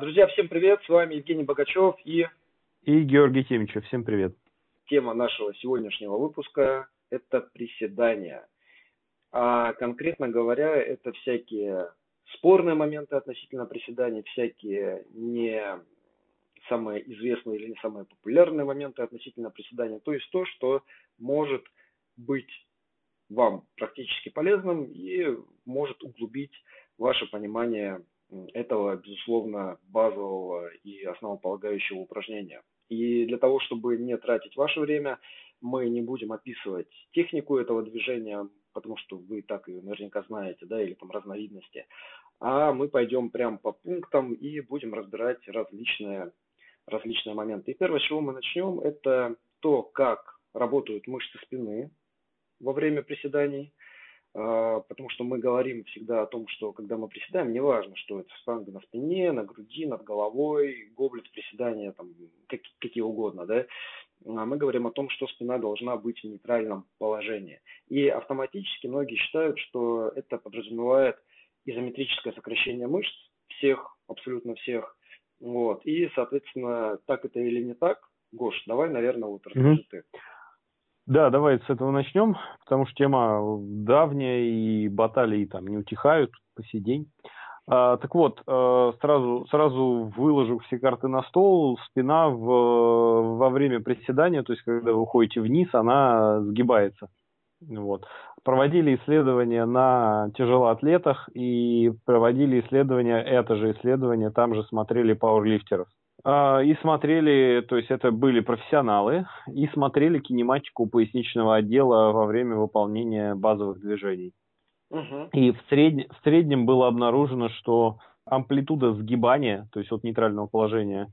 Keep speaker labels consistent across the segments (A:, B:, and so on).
A: Друзья, всем привет, с вами Евгений Богачев и...
B: И Георгий Тимичев, всем привет.
A: Тема нашего сегодняшнего выпуска – это приседания. А конкретно говоря, это всякие спорные моменты относительно приседаний, всякие не самые известные или не самые популярные моменты относительно приседания. То есть то, что может быть вам практически полезным и может углубить ваше понимание этого, безусловно, базового и основополагающего упражнения. И для того, чтобы не тратить ваше время, мы не будем описывать технику этого движения, потому что вы так ее наверняка знаете, да, или там разновидности, а мы пойдем прямо по пунктам и будем разбирать различные, различные моменты. И первое, с чего мы начнем, это то, как работают мышцы спины во время приседаний – потому что мы говорим всегда о том, что когда мы приседаем, неважно, что это штанга на спине, на груди, над головой, гоблет приседания, там, как, какие угодно, да, а мы говорим о том, что спина должна быть в нейтральном положении. И автоматически многие считают, что это подразумевает изометрическое сокращение мышц всех, абсолютно всех. Вот. И, соответственно, так это или не так, Гош, давай, наверное, вот расскажи mm-hmm. ты.
B: Да, давай с этого начнем, потому что тема давняя и баталии там не утихают по сей день. А, так вот, э, сразу, сразу выложу все карты на стол. Спина в, во время приседания, то есть когда вы уходите вниз, она сгибается. Вот. Проводили исследования на тяжелоатлетах и проводили исследования, это же исследование, там же смотрели пауэрлифтеров. А, и смотрели, то есть это были профессионалы, и смотрели кинематику поясничного отдела во время выполнения базовых движений. Угу. И в, сред... в среднем было обнаружено, что амплитуда сгибания, то есть от нейтрального положения,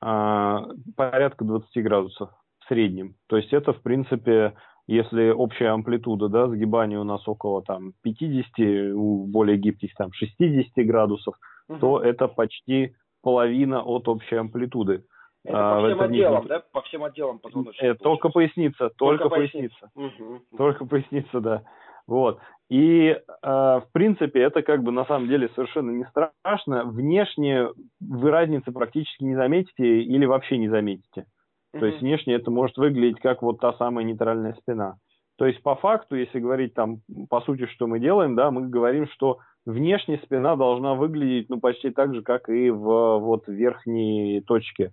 B: а, порядка 20 градусов в среднем. То есть это, в принципе, если общая амплитуда да, сгибания у нас около там, 50, у более гибких там, 60 градусов, угу. то это почти половина от общей амплитуды.
A: Это а, по всем отделам, да? По всем отделам
B: позвоночника. Это только поясница, только, только поясница. поясница. Угу. Только поясница, да. Вот. И, э, в принципе, это как бы на самом деле совершенно не страшно. Внешне вы разницы практически не заметите или вообще не заметите. То есть внешне это может выглядеть как вот та самая нейтральная спина. То есть по факту, если говорить там по сути, что мы делаем, да, мы говорим, что внешне спина должна выглядеть ну почти так же, как и в вот верхней точке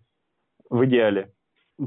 B: в идеале.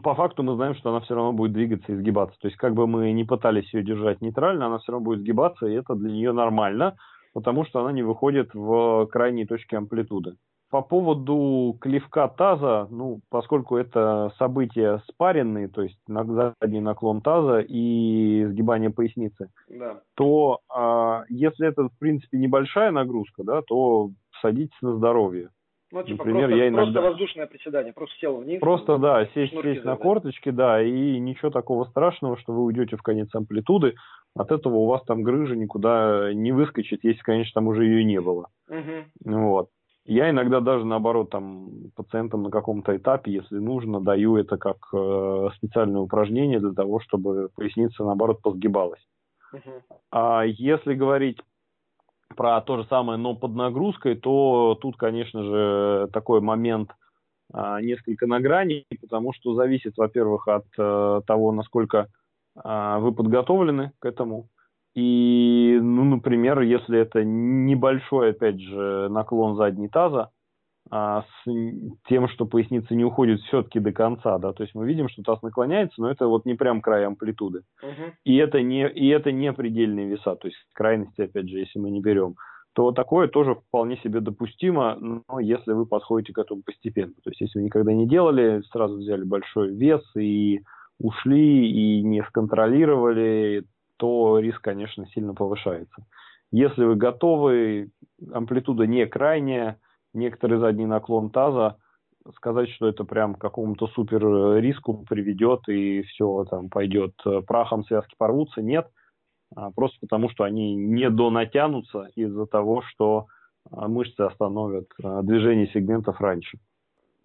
B: По факту мы знаем, что она все равно будет двигаться и сгибаться. То есть как бы мы не пытались ее держать нейтрально, она все равно будет сгибаться, и это для нее нормально, потому что она не выходит в крайние точки амплитуды. По поводу клевка таза, ну, поскольку это события спаренные, то есть задний наклон таза и сгибание поясницы, да. то а, если это, в принципе, небольшая нагрузка, да, то садитесь на здоровье.
A: Ну, типа Например, просто, я иногда... просто воздушное приседание, просто сел вниз.
B: Просто, да, сесть, сесть на корточки, да, и ничего такого страшного, что вы уйдете в конец амплитуды, от этого у вас там грыжа никуда не выскочит, если, конечно, там уже ее не было. Угу. Вот. Я иногда даже наоборот там пациентам на каком-то этапе, если нужно, даю это как э, специальное упражнение для того, чтобы поясница наоборот позгибалась. Uh-huh. А если говорить про то же самое, но под нагрузкой, то тут, конечно же, такой момент а, несколько на грани, потому что зависит, во-первых, от а, того, насколько а, вы подготовлены к этому, и, ну, например, если это небольшой, опять же, наклон задней таза, а, с тем, что поясница не уходит все-таки до конца, да, то есть мы видим, что таз наклоняется, но это вот не прям край амплитуды. Uh-huh. И это не и это не предельные веса, то есть крайности, опять же, если мы не берем, то такое тоже вполне себе допустимо, но если вы подходите к этому постепенно. То есть если вы никогда не делали, сразу взяли большой вес и ушли и не сконтролировали, то риск, конечно, сильно повышается. Если вы готовы, амплитуда не крайняя, некоторый задний наклон таза, сказать, что это прям к какому-то супер риску приведет и все там пойдет прахом, связки порвутся, нет. А, просто потому, что они не донатянутся из-за того, что а, мышцы остановят а, движение сегментов раньше.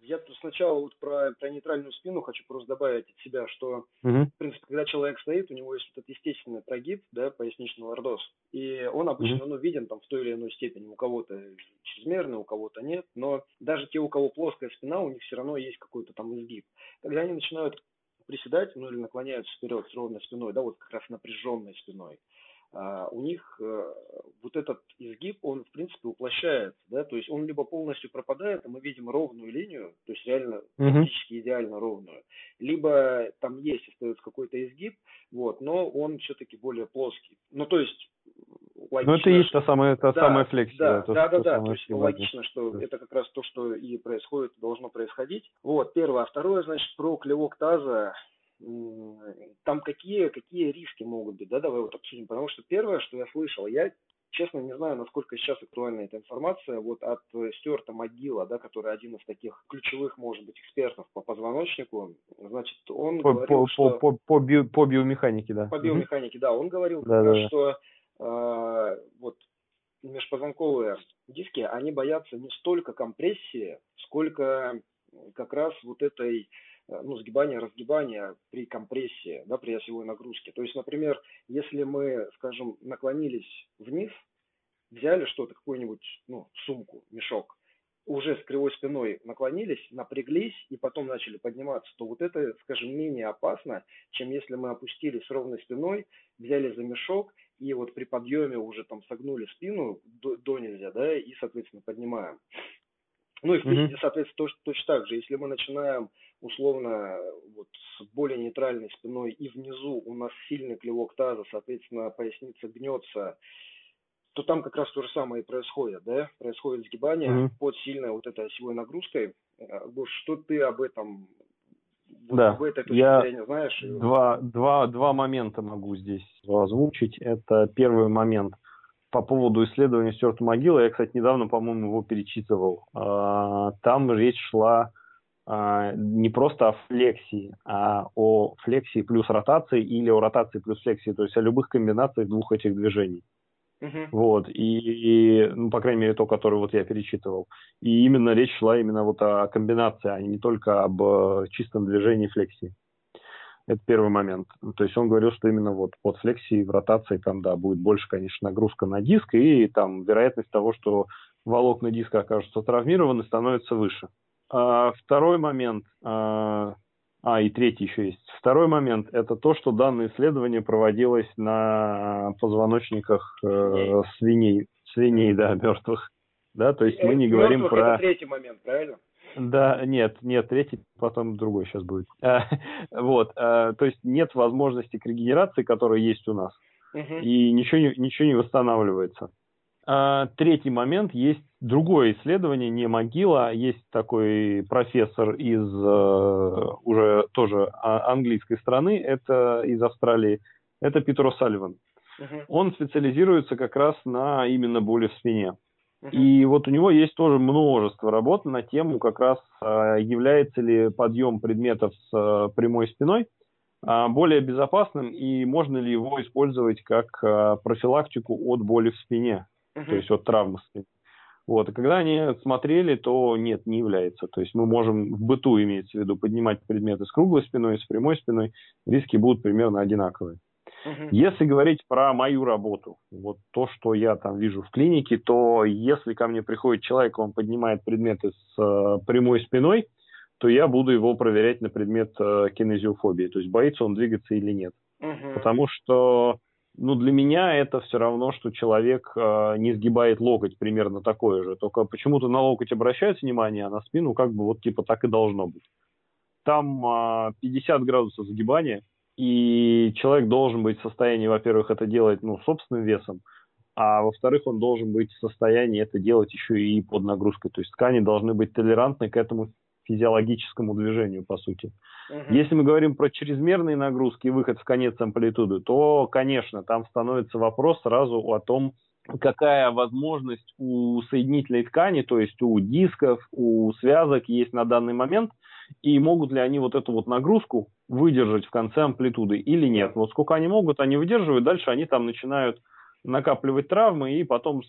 A: Я тут сначала вот про, про нейтральную спину хочу просто добавить от себя, что, угу. в принципе, когда человек стоит, у него есть этот естественный прогиб, да, поясничный лордоз, и он обычно, угу. ну, виден там в той или иной степени, у кого-то чрезмерно, у кого-то нет, но даже те, у кого плоская спина, у них все равно есть какой-то там изгиб. Когда они начинают приседать, ну или наклоняются вперед с ровной спиной, да, вот как раз напряженной спиной, у них э, вот этот изгиб, он в принципе уплощается, да, то есть он либо полностью пропадает, и мы видим ровную линию, то есть реально практически uh-huh. идеально ровную, либо там есть, остается какой-то изгиб, вот, но он все-таки более плоский. Ну, то есть
B: логично. Ну, это и есть та самая, та да, самая флексия.
A: Да, да, да, да, да. То есть логично, что да. это как раз то, что и происходит, должно происходить. Вот, первое. А второе, значит, про клевок таза там какие, какие риски могут быть, да, давай вот обсудим, потому что первое, что я слышал, я честно не знаю, насколько сейчас актуальна эта информация, вот от Стюарта Могила, да, который один из таких ключевых, может быть, экспертов по позвоночнику, значит, он
B: по,
A: говорил,
B: по,
A: что...
B: По, по, по, био, по биомеханике, да.
A: По биомеханике, да, он говорил, да, да. что э, вот межпозвонковые диски, они боятся не столько компрессии, сколько как раз вот этой ну, сгибания, разгибания при компрессии, да, при осевой нагрузке. То есть, например, если мы, скажем, наклонились вниз, взяли что-то, какую-нибудь, ну, сумку, мешок, уже с кривой спиной наклонились, напряглись и потом начали подниматься, то вот это, скажем, менее опасно, чем если мы опустились с ровной спиной, взяли за мешок и вот при подъеме уже там согнули спину до, до нельзя, да, и, соответственно, поднимаем. Ну и в принципе, соответственно, точно, точно так же, если мы начинаем условно вот с более нейтральной спиной и внизу у нас сильный клевок таза, соответственно, поясница гнется, то там как раз то же самое и происходит, да, происходит сгибание mm-hmm. под сильной вот этой осевой нагрузкой. Э, Гош, что ты об этом
B: вот да, об этой я зрения, знаешь? Два, два, два момента могу здесь озвучить. Это первый момент – по поводу исследования Стюарта Могила, я, кстати, недавно, по-моему, его перечитывал. А, там речь шла а, не просто о флексии, а о флексии плюс ротации или о ротации плюс флексии, то есть о любых комбинациях двух этих движений. Uh-huh. Вот, и, и, ну, по крайней мере, то, которое вот я перечитывал. И именно речь шла именно вот о комбинации, а не только об э, чистом движении флексии. Это первый момент. То есть он говорил, что именно вот под флексией в ротации там, да, будет больше, конечно, нагрузка на диск, и там вероятность того, что волокна диска окажутся травмированы, становится выше. А, второй момент, а, а, и третий еще есть. Второй момент – это то, что данное исследование проводилось на позвоночниках э, свиней, свиней, да, мертвых. Да, то есть мы не говорим про...
A: Это третий момент, правильно?
B: Да, нет, нет, третий, потом другой сейчас будет. Вот, а, то есть нет возможности к регенерации, которая есть у нас, и ничего не, ничего не восстанавливается. А, третий момент, есть другое исследование, не могила, есть такой профессор из uh, уже тоже английской страны, это из Австралии, это Питер О'Салливан. Uh-huh. Он специализируется как раз на именно боли в спине. И вот у него есть тоже множество работ на тему как раз а, является ли подъем предметов с а, прямой спиной а, более безопасным и можно ли его использовать как профилактику от боли в спине, uh-huh. то есть от травмы спины. Вот, и когда они смотрели, то нет, не является. То есть мы можем в быту, имеется в виду, поднимать предметы с круглой спиной, с прямой спиной, риски будут примерно одинаковые. Если говорить про мою работу, вот то, что я там вижу в клинике, то если ко мне приходит человек, он поднимает предметы с э, прямой спиной, то я буду его проверять на предмет э, кинезиофобии, то есть боится он двигаться или нет. uh Потому что ну, для меня это все равно, что человек э, не сгибает локоть, примерно такое же. Только почему-то на локоть обращают внимание, а на спину как бы вот типа так и должно быть. Там э, 50 градусов сгибания – и человек должен быть в состоянии, во-первых, это делать ну, собственным весом, а во-вторых, он должен быть в состоянии это делать еще и под нагрузкой. То есть ткани должны быть толерантны к этому физиологическому движению, по сути. Угу. Если мы говорим про чрезмерные нагрузки и выход в конец амплитуды, то, конечно, там становится вопрос сразу о том, какая возможность у соединительной ткани, то есть у дисков, у связок есть на данный момент, и могут ли они вот эту вот нагрузку выдержать в конце амплитуды или нет. Вот сколько они могут, они выдерживают, дальше они там начинают накапливать травмы и потом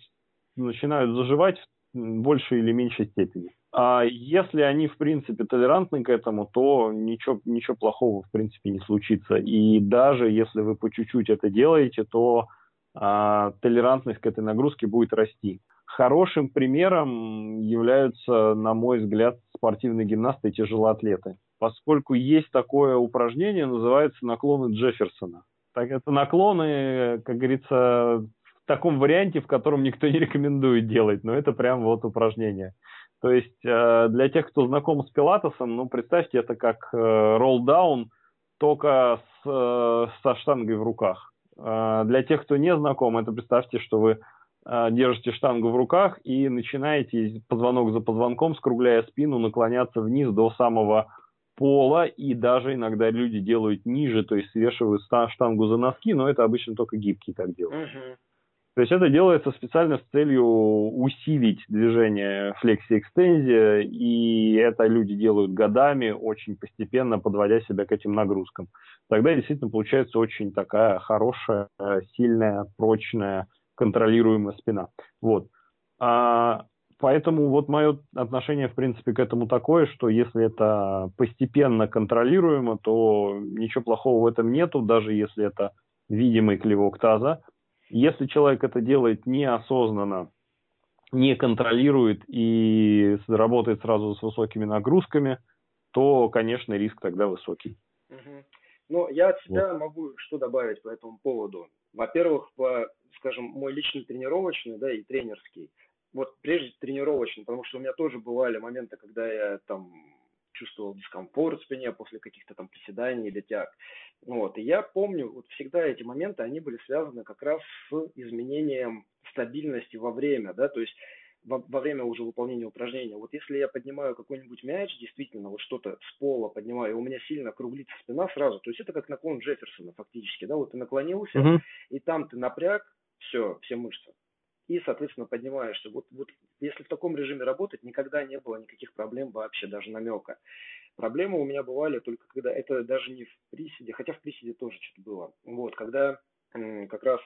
B: начинают заживать в большей или меньшей степени. А если они, в принципе, толерантны к этому, то ничего, ничего плохого, в принципе, не случится. И даже если вы по чуть-чуть это делаете, то а, толерантность к этой нагрузке будет расти. Хорошим примером являются, на мой взгляд, спортивные гимнасты и тяжелоатлеты. Поскольку есть такое упражнение, называется наклоны Джефферсона. Так это наклоны, как говорится, в таком варианте, в котором никто не рекомендует делать, но это прям вот упражнение. То есть э, для тех, кто знаком с пилатесом, ну, представьте, это как ролл-даун, э, только с, э, со штангой в руках. Для тех, кто не знаком, это представьте, что вы держите штангу в руках и начинаете позвонок за позвонком, скругляя спину, наклоняться вниз до самого пола, и даже иногда люди делают ниже, то есть свешивают штангу за носки, но это обычно только гибкие так делают. Uh-huh. То есть это делается специально с целью усилить движение флекси-экстензия, и это люди делают годами, очень постепенно подводя себя к этим нагрузкам. Тогда действительно получается очень такая хорошая, сильная, прочная, контролируемая спина. Вот. А, поэтому вот мое отношение, в принципе, к этому такое, что если это постепенно контролируемо, то ничего плохого в этом нету, даже если это видимый клевок таза – если человек это делает неосознанно, не контролирует и работает сразу с высокими нагрузками, то, конечно, риск тогда высокий.
A: Угу. Ну, я от себя вот. могу что добавить по этому поводу. Во-первых, по, скажем, мой личный тренировочный, да, и тренерский. Вот прежде тренировочный, потому что у меня тоже бывали моменты, когда я там чувствовал дискомфорт в спине после каких-то там приседаний или тяг. Вот. И я помню, вот всегда эти моменты, они были связаны как раз с изменением стабильности во время, да, то есть во, во время уже выполнения упражнения. Вот если я поднимаю какой-нибудь мяч, действительно, вот что-то с пола поднимаю, и у меня сильно круглится спина сразу, то есть это как наклон Джефферсона фактически, да, вот ты наклонился, uh-huh. и там ты напряг, все, все мышцы и, соответственно, поднимаешься. Вот, вот если в таком режиме работать, никогда не было никаких проблем вообще, даже намека. Проблемы у меня бывали только когда, это даже не в приседе, хотя в приседе тоже что-то было. Вот, когда как раз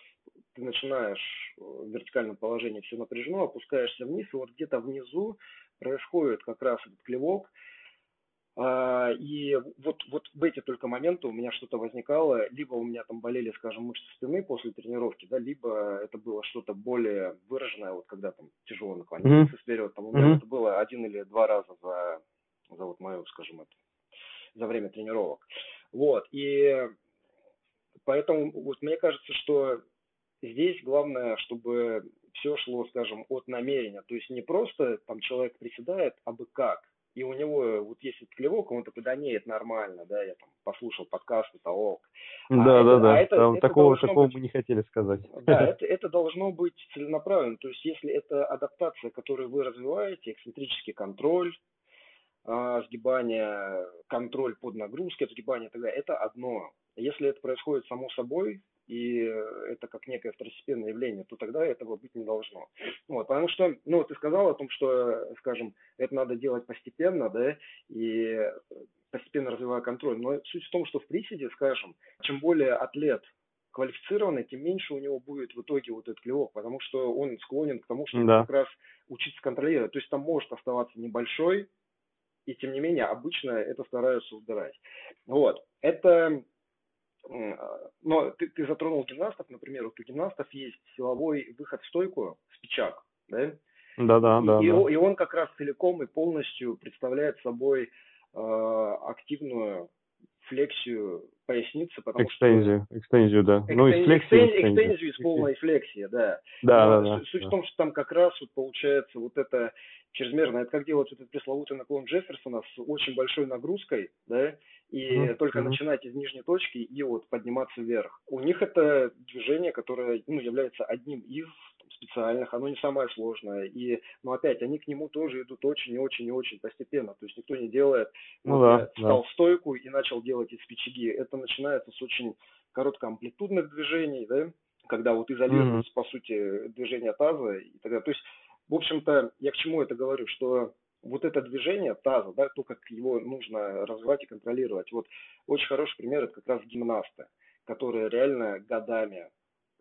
A: ты начинаешь в вертикальном положении все напряжено, опускаешься вниз, и вот где-то внизу происходит как раз этот клевок, и вот, вот в эти только моменты у меня что-то возникало, либо у меня там болели, скажем, мышцы спины после тренировки, да, либо это было что-то более выраженное, вот когда там тяжело наклониться mm-hmm. вперед, там у меня mm-hmm. это было один или два раза за, за вот мою, скажем, это, за время тренировок. Вот, и поэтому вот мне кажется, что здесь главное, чтобы все шло, скажем, от намерения, то есть не просто там человек приседает, а бы как, и у него вот есть этот клевок, он такой, да не, это нормально, да, я там послушал подкаст, это ок.
B: Да, а да, это, да, а это, там, это такого, такого быть, мы не хотели сказать.
A: Да, это, это должно быть целенаправленно, то есть если это адаптация, которую вы развиваете, эксцентрический контроль, а, сгибание, контроль под нагрузкой, сгибание и так далее, это одно. Если это происходит само собой, и это как некое второстепенное явление, то тогда этого быть не должно. Вот, потому что, ну, ты сказал о том, что, скажем, это надо делать постепенно, да, и постепенно развивая контроль. Но суть в том, что в приседе, скажем, чем более атлет квалифицированный, тем меньше у него будет в итоге вот этот клевок, потому что он склонен к тому, чтобы да. как раз учиться контролировать. То есть там может оставаться небольшой, и тем не менее обычно это стараются убирать. Вот. Это но ты, ты затронул гимнастов, например, вот у гимнастов есть силовой выход в стойку, спичак, да?
B: Да, да, да.
A: И,
B: да.
A: и он как раз целиком и полностью представляет собой э, активную флексию поясницы, потому
B: экстензию,
A: что...
B: Экстензию, да.
A: Экстен... Ну, из флексии экстензию, экстензию из полной флексии, да.
B: Да, да, да.
A: Суть
B: да.
A: в том, что там как раз вот получается вот это чрезмерно, это как делать этот пресловутый наклон Джефферсона с очень большой нагрузкой, да, и mm-hmm. только начинать из нижней точки и вот подниматься вверх. У них это движение, которое ну, является одним из специальных, оно не самое сложное. И, но опять, они к нему тоже идут очень и очень и очень постепенно. То есть никто не делает, ну, вот, да, встал да. в стойку и начал делать эти спичаги. Это начинается с очень короткоамплитудных движений, да, когда вот изолируется, mm-hmm. по сути, движение таза и так далее. То есть, в общем-то, я к чему это говорю, что вот это движение таза, да, то, как его нужно развивать и контролировать. Вот очень хороший пример это как раз гимнасты, которые реально годами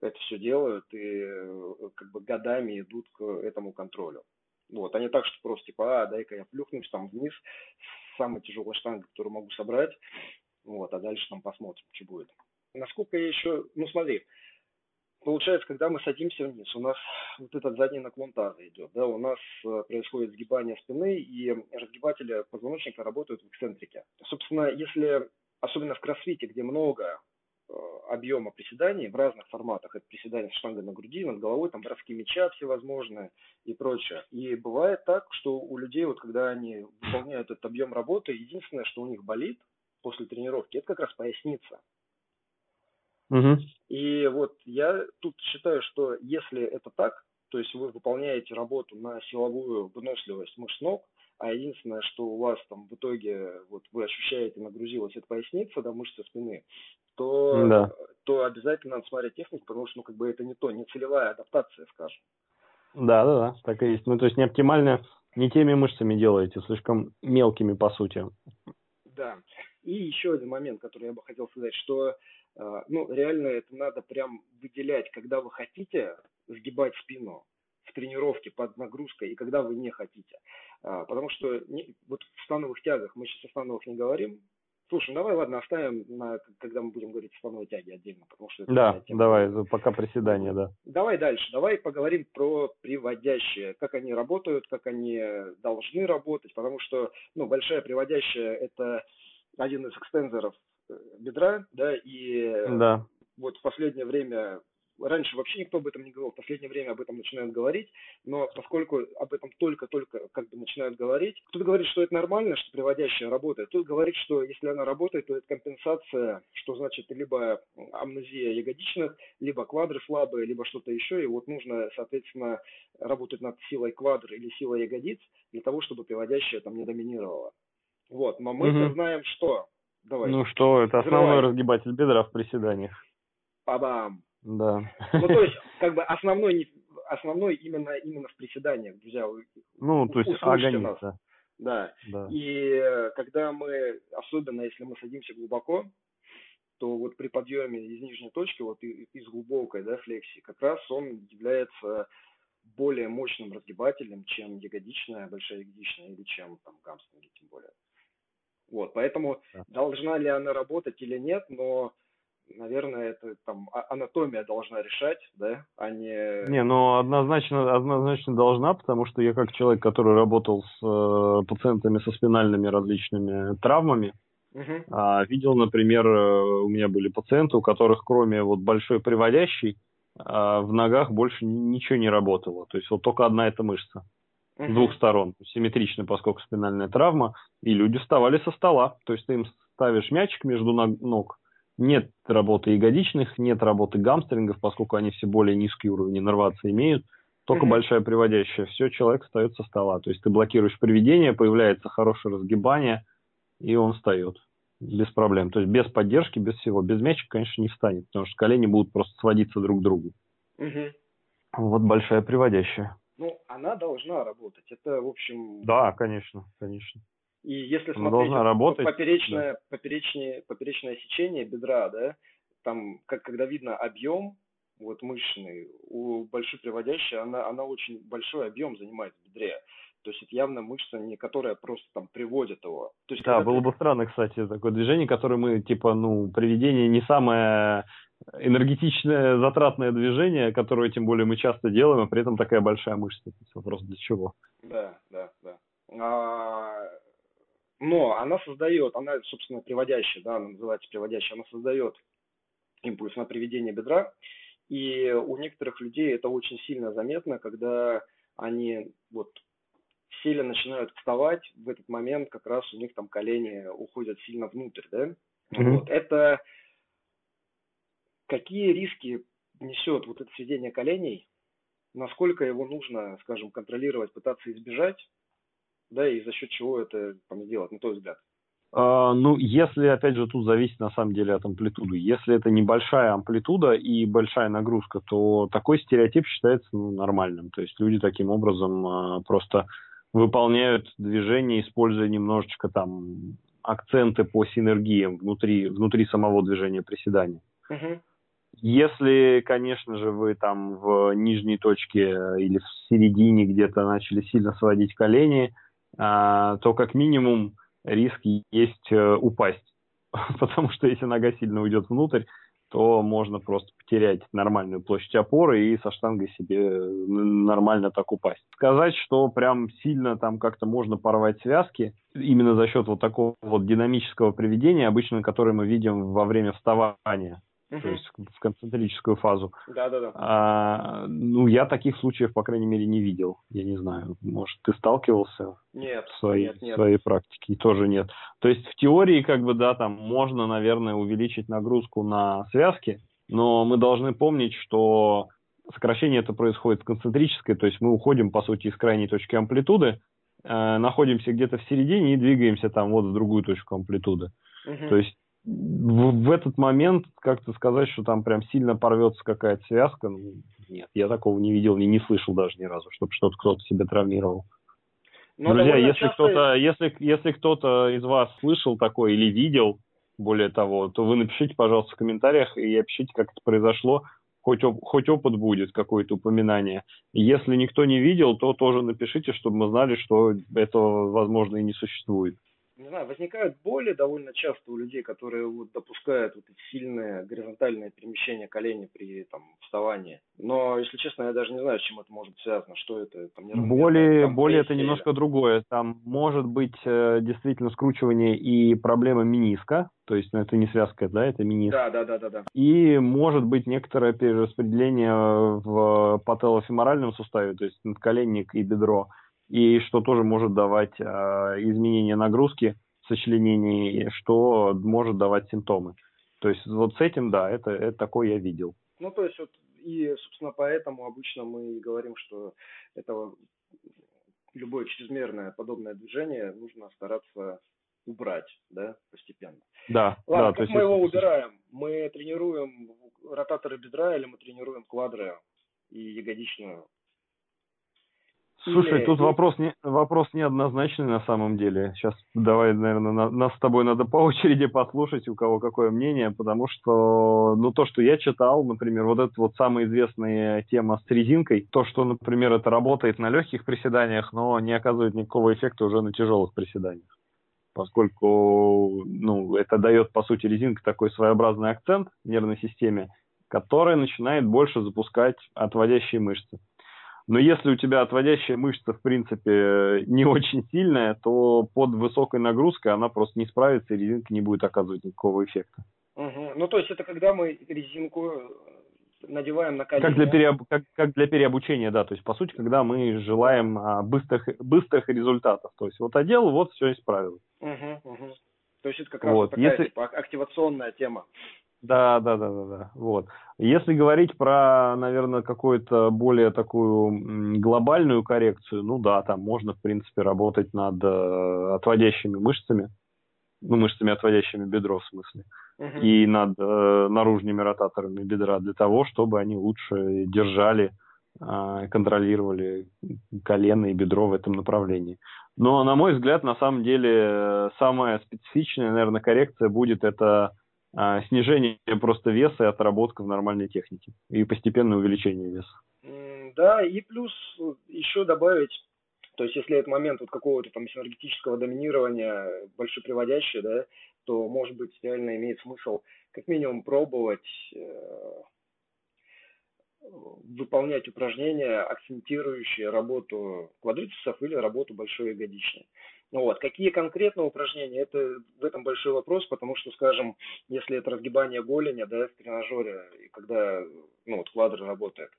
A: это все делают и э, как бы годами идут к этому контролю. Вот, а не так, что просто типа, а, дай-ка я плюхнусь там вниз, самая тяжелая штанга, которую могу собрать, вот, а дальше там посмотрим, что будет. Насколько я еще, ну смотри, получается, когда мы садимся вниз, у нас вот этот задний наклон таза идет, да, у нас э, происходит сгибание спины, и разгибатели позвоночника работают в эксцентрике. Собственно, если, особенно в кроссфите, где много э, объема приседаний в разных форматах. Это приседания с штангой на груди, над головой, там броски мяча всевозможные и прочее. И бывает так, что у людей, вот когда они выполняют этот объем работы, единственное, что у них болит после тренировки, это как раз поясница. Угу. И вот я тут считаю, что если это так, то есть вы выполняете работу на силовую выносливость мышц ног, а единственное, что у вас там в итоге вот вы ощущаете нагрузилась эта поясница, да, мышцы спины, то, да. то обязательно надо смотреть технику, потому что ну как бы это не то, не целевая адаптация, скажем.
B: Да, да, да, так и есть. Ну то есть не оптимально не теми мышцами делаете, слишком мелкими по сути.
A: Да. И еще один момент, который я бы хотел сказать, что ну, реально это надо прям выделять, когда вы хотите сгибать спину в тренировке под нагрузкой и когда вы не хотите. А, потому что не, вот в становых тягах, мы сейчас о становых не говорим, Слушай, давай, ладно, оставим, на, когда мы будем говорить о становой тяге отдельно, потому что...
B: Да, давай, пока приседания, да.
A: Давай дальше, давай поговорим про приводящие, как они работают, как они должны работать, потому что, ну, большая приводящая – это один из экстензоров бедра, да, и да. вот в последнее время раньше вообще никто об этом не говорил, в последнее время об этом начинают говорить, но поскольку об этом только-только как бы начинают говорить, кто-то говорит, что это нормально, что приводящая работает, кто-то говорит, что если она работает, то это компенсация, что значит либо амнезия ягодичных, либо квадры слабые, либо что-то еще, и вот нужно, соответственно, работать над силой квадр или силой ягодиц для того, чтобы приводящая там не доминировала. Вот, но мы угу. знаем, что
B: Давай. Ну что, это основной Взрывай. разгибатель бедра в приседаниях.
A: Па-бам.
B: Да.
A: Ну, то есть, как бы основной, не, основной именно, именно в приседаниях, друзья.
B: Ну, то есть агонит,
A: да. Да. да. И э, когда мы, особенно если мы садимся глубоко, то вот при подъеме из нижней точки, вот из глубокой да, флексии, как раз он является более мощным разгибателем, чем ягодичная, большая ягодичная или чем там гамстринги тем более. Вот, поэтому да. должна ли она работать или нет, но, наверное, это там а, анатомия должна решать, да, а не...
B: Не, ну однозначно, однозначно должна, потому что я как человек, который работал с э, пациентами со спинальными различными травмами, э, видел, например, э, у меня были пациенты, у которых кроме вот большой приводящей э, в ногах больше ничего не работало, то есть вот только одна эта мышца с двух сторон, симметрично, поскольку спинальная травма, и люди вставали со стола. То есть ты им ставишь мячик между ног, нет работы ягодичных, нет работы гамстрингов, поскольку они все более низкий уровень иннервации имеют, только mm-hmm. большая приводящая. Все, человек встает со стола. То есть ты блокируешь приведение, появляется хорошее разгибание, и он встает без проблем. То есть без поддержки, без всего. Без мячика, конечно, не встанет, потому что колени будут просто сводиться друг к другу. Mm-hmm. Вот большая приводящая
A: ну, она должна работать. Это, в общем...
B: Да, конечно, конечно.
A: И если она смотреть работать, поперечное, да. поперечное, поперечное сечение бедра, да, там, как, когда видно объем, вот мышечный, у большой приводящей, она, она очень большой объем занимает в бедре. То есть это явно мышца, не которая просто там приводит его. То есть,
B: да, было ты... бы странно, кстати, такое движение, которое мы, типа, ну, приведение не самое энергетичное, затратное движение, которое, тем более, мы часто делаем, а при этом такая большая мышца. Вопрос для чего?
A: Да, да, да. А, но она создает, она, собственно, приводящая, да, она называется приводящая, она создает импульс на приведение бедра, и у некоторых людей это очень сильно заметно, когда они вот сильно начинают вставать, в этот момент как раз у них там колени уходят сильно внутрь, да? Mm-hmm. Вот. Это какие риски несет вот это сведение коленей, насколько его нужно, скажем, контролировать, пытаться избежать, да, и за счет чего это там делать, на твой взгляд?
B: А, ну, если, опять же, тут зависит на самом деле от амплитуды. Если это небольшая амплитуда и большая нагрузка, то такой стереотип считается ну, нормальным. То есть люди таким образом а, просто выполняют движение, используя немножечко там акценты по синергиям внутри, внутри самого движения приседания. Угу. Если, конечно же, вы там в нижней точке или в середине где-то начали сильно сводить колени, а, то как минимум риск есть э, упасть. Потому что если нога сильно уйдет внутрь, то можно просто потерять нормальную площадь опоры и со штангой себе э, нормально так упасть. Сказать, что прям сильно там как-то можно порвать связки, именно за счет вот такого вот динамического приведения, обычно, которое мы видим во время вставания, угу. то есть в концентрическую фазу.
A: Да, да, да.
B: А, ну, я таких случаев, по крайней мере, не видел. Я не знаю, может, ты сталкивался
A: нет,
B: в своей,
A: нет, нет.
B: своей практике? Тоже нет. То есть в теории, как бы, да, там можно, наверное, увеличить нагрузку на связки, но мы должны помнить, что сокращение это происходит концентрическое, то есть мы уходим, по сути, из крайней точки амплитуды, э, находимся где-то в середине и двигаемся там вот в другую точку амплитуды. Угу. То есть в, в этот момент как-то сказать, что там прям сильно порвется какая-то связка, ну, нет, я такого не видел, не, не слышал даже ни разу, чтобы что-то кто-то себе травмировал. Но ну, Друзья, если часто... кто-то, если, если кто-то из вас слышал такое или видел, более того, то вы напишите, пожалуйста, в комментариях и опишите, как это произошло, хоть, оп- хоть опыт будет, какое-то упоминание. Если никто не видел, то тоже напишите, чтобы мы знали, что этого, возможно, и не существует
A: не знаю, возникают боли довольно часто у людей, которые вот допускают вот эти сильные горизонтальные перемещения колени при там, вставании. Но, если честно, я даже не знаю, с чем это может быть связано, что это.
B: Там, боли, там, боли это немножко другое. Там может быть э, действительно скручивание и проблема миниска, то есть ну, это не связка, да, это миниск.
A: Да, да, да, да, да.
B: И может быть некоторое перераспределение в пателлофеморальном суставе, то есть надколенник и бедро и что тоже может давать э, изменение нагрузки в сочленении, что может давать симптомы. То есть вот с этим, да, это, это такое я видел.
A: Ну, то есть вот и, собственно, поэтому обычно мы говорим, что это любое чрезмерное подобное движение нужно стараться убрать, да, постепенно.
B: Да,
A: Ладно,
B: да.
A: как мы его убираем? Мы тренируем ротаторы бедра или мы тренируем квадры и ягодичную
B: Слушай, тут вопрос не, вопрос неоднозначный на самом деле. Сейчас давай, наверное, на, нас с тобой надо по очереди послушать, у кого какое мнение, потому что, ну, то, что я читал, например, вот эта вот самая известная тема с резинкой, то, что, например, это работает на легких приседаниях, но не оказывает никакого эффекта уже на тяжелых приседаниях поскольку ну, это дает, по сути, резинка такой своеобразный акцент в нервной системе, который начинает больше запускать отводящие мышцы. Но если у тебя отводящая мышца, в принципе, не очень сильная, то под высокой нагрузкой она просто не справится, и резинка не будет оказывать никакого эффекта.
A: Угу. Ну, то есть это когда мы резинку э, надеваем на колени.
B: Как для, переоб... как, как для переобучения, да. То есть, по сути, когда мы желаем а, быстрых, быстрых результатов. То есть, вот одел, вот все исправил.
A: Угу, угу. То есть, это как раз вот. такая Если... типа, активационная тема.
B: Да, да, да, да, да. Вот. Если говорить про, наверное, какую-то более такую глобальную коррекцию, ну да, там можно, в принципе, работать над э, отводящими мышцами, ну, мышцами, отводящими бедро, в смысле, uh-huh. и над э, наружными ротаторами бедра для того, чтобы они лучше держали, э, контролировали колено и бедро в этом направлении. Но, на мой взгляд, на самом деле, э, самая специфичная, наверное, коррекция будет это а, снижение просто веса и отработка в нормальной технике и постепенное увеличение веса.
A: Да, и плюс еще добавить, то есть если это момент вот какого-то там синергетического доминирования большой приводящий, да, то может быть реально имеет смысл как минимум пробовать э, выполнять упражнения, акцентирующие работу квадрицепсов или работу большой ягодичной. Вот. Какие конкретно упражнения, это в этом большой вопрос, потому что, скажем, если это разгибание голени, да, в тренажере, когда, ну, вот квадр работает,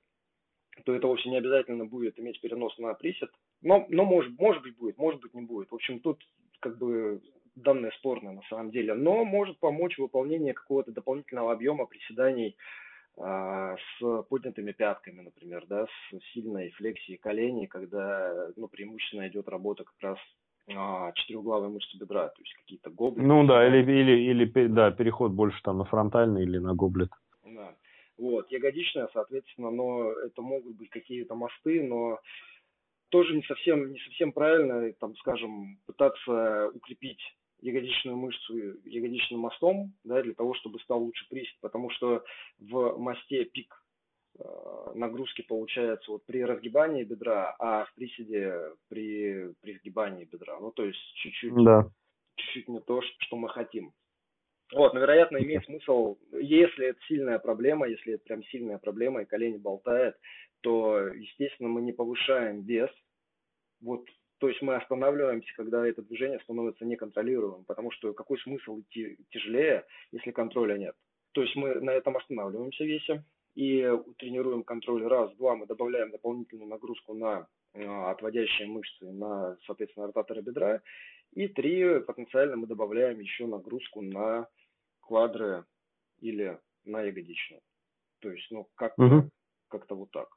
A: то это вовсе не обязательно будет иметь перенос на присед. Но, но может, может быть будет, может быть не будет. В общем, тут как бы данные спорные на самом деле. Но может помочь выполнение какого-то дополнительного объема приседаний а, с поднятыми пятками, например, да, с сильной флексией коленей, когда ну, преимущественно идет работа как раз а, четырехглавые мышцы бедра, то есть какие-то гоблеты.
B: Ну да, или, или, или да, переход больше там на фронтальный или на гоблет.
A: Да. Вот, ягодичная, соответственно, но это могут быть какие-то мосты, но тоже не совсем, не совсем правильно, там, скажем, пытаться укрепить ягодичную мышцу ягодичным мостом, да, для того, чтобы стал лучше присед, потому что в мосте пик нагрузки получается вот при разгибании бедра, а в приседе при, при сгибании бедра. Ну, то есть чуть-чуть, да. чуть-чуть не то, что мы хотим. Вот, но, вероятно, имеет смысл, если это сильная проблема, если это прям сильная проблема и колени болтает, то, естественно, мы не повышаем вес. Вот, то есть мы останавливаемся, когда это движение становится неконтролируемым, потому что какой смысл идти тяжелее, если контроля нет. То есть мы на этом останавливаемся весе и тренируем контроль раз, два, мы добавляем дополнительную нагрузку на а, отводящие мышцы, на, соответственно, ротаторы бедра, и три, потенциально мы добавляем еще нагрузку на квадры или на ягодичную. То есть, ну, как угу. как-то вот так.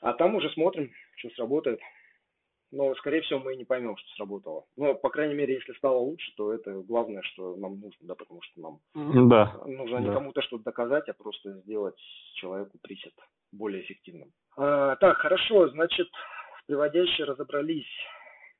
A: А там уже смотрим, что сработает. Но, скорее всего, мы и не поймем, что сработало. Но, по крайней мере, если стало лучше, то это главное, что нам нужно, да, потому что нам да. нужно не кому-то что-то доказать, а просто сделать человеку присед более эффективным. А, так, хорошо, значит, с приводящей разобрались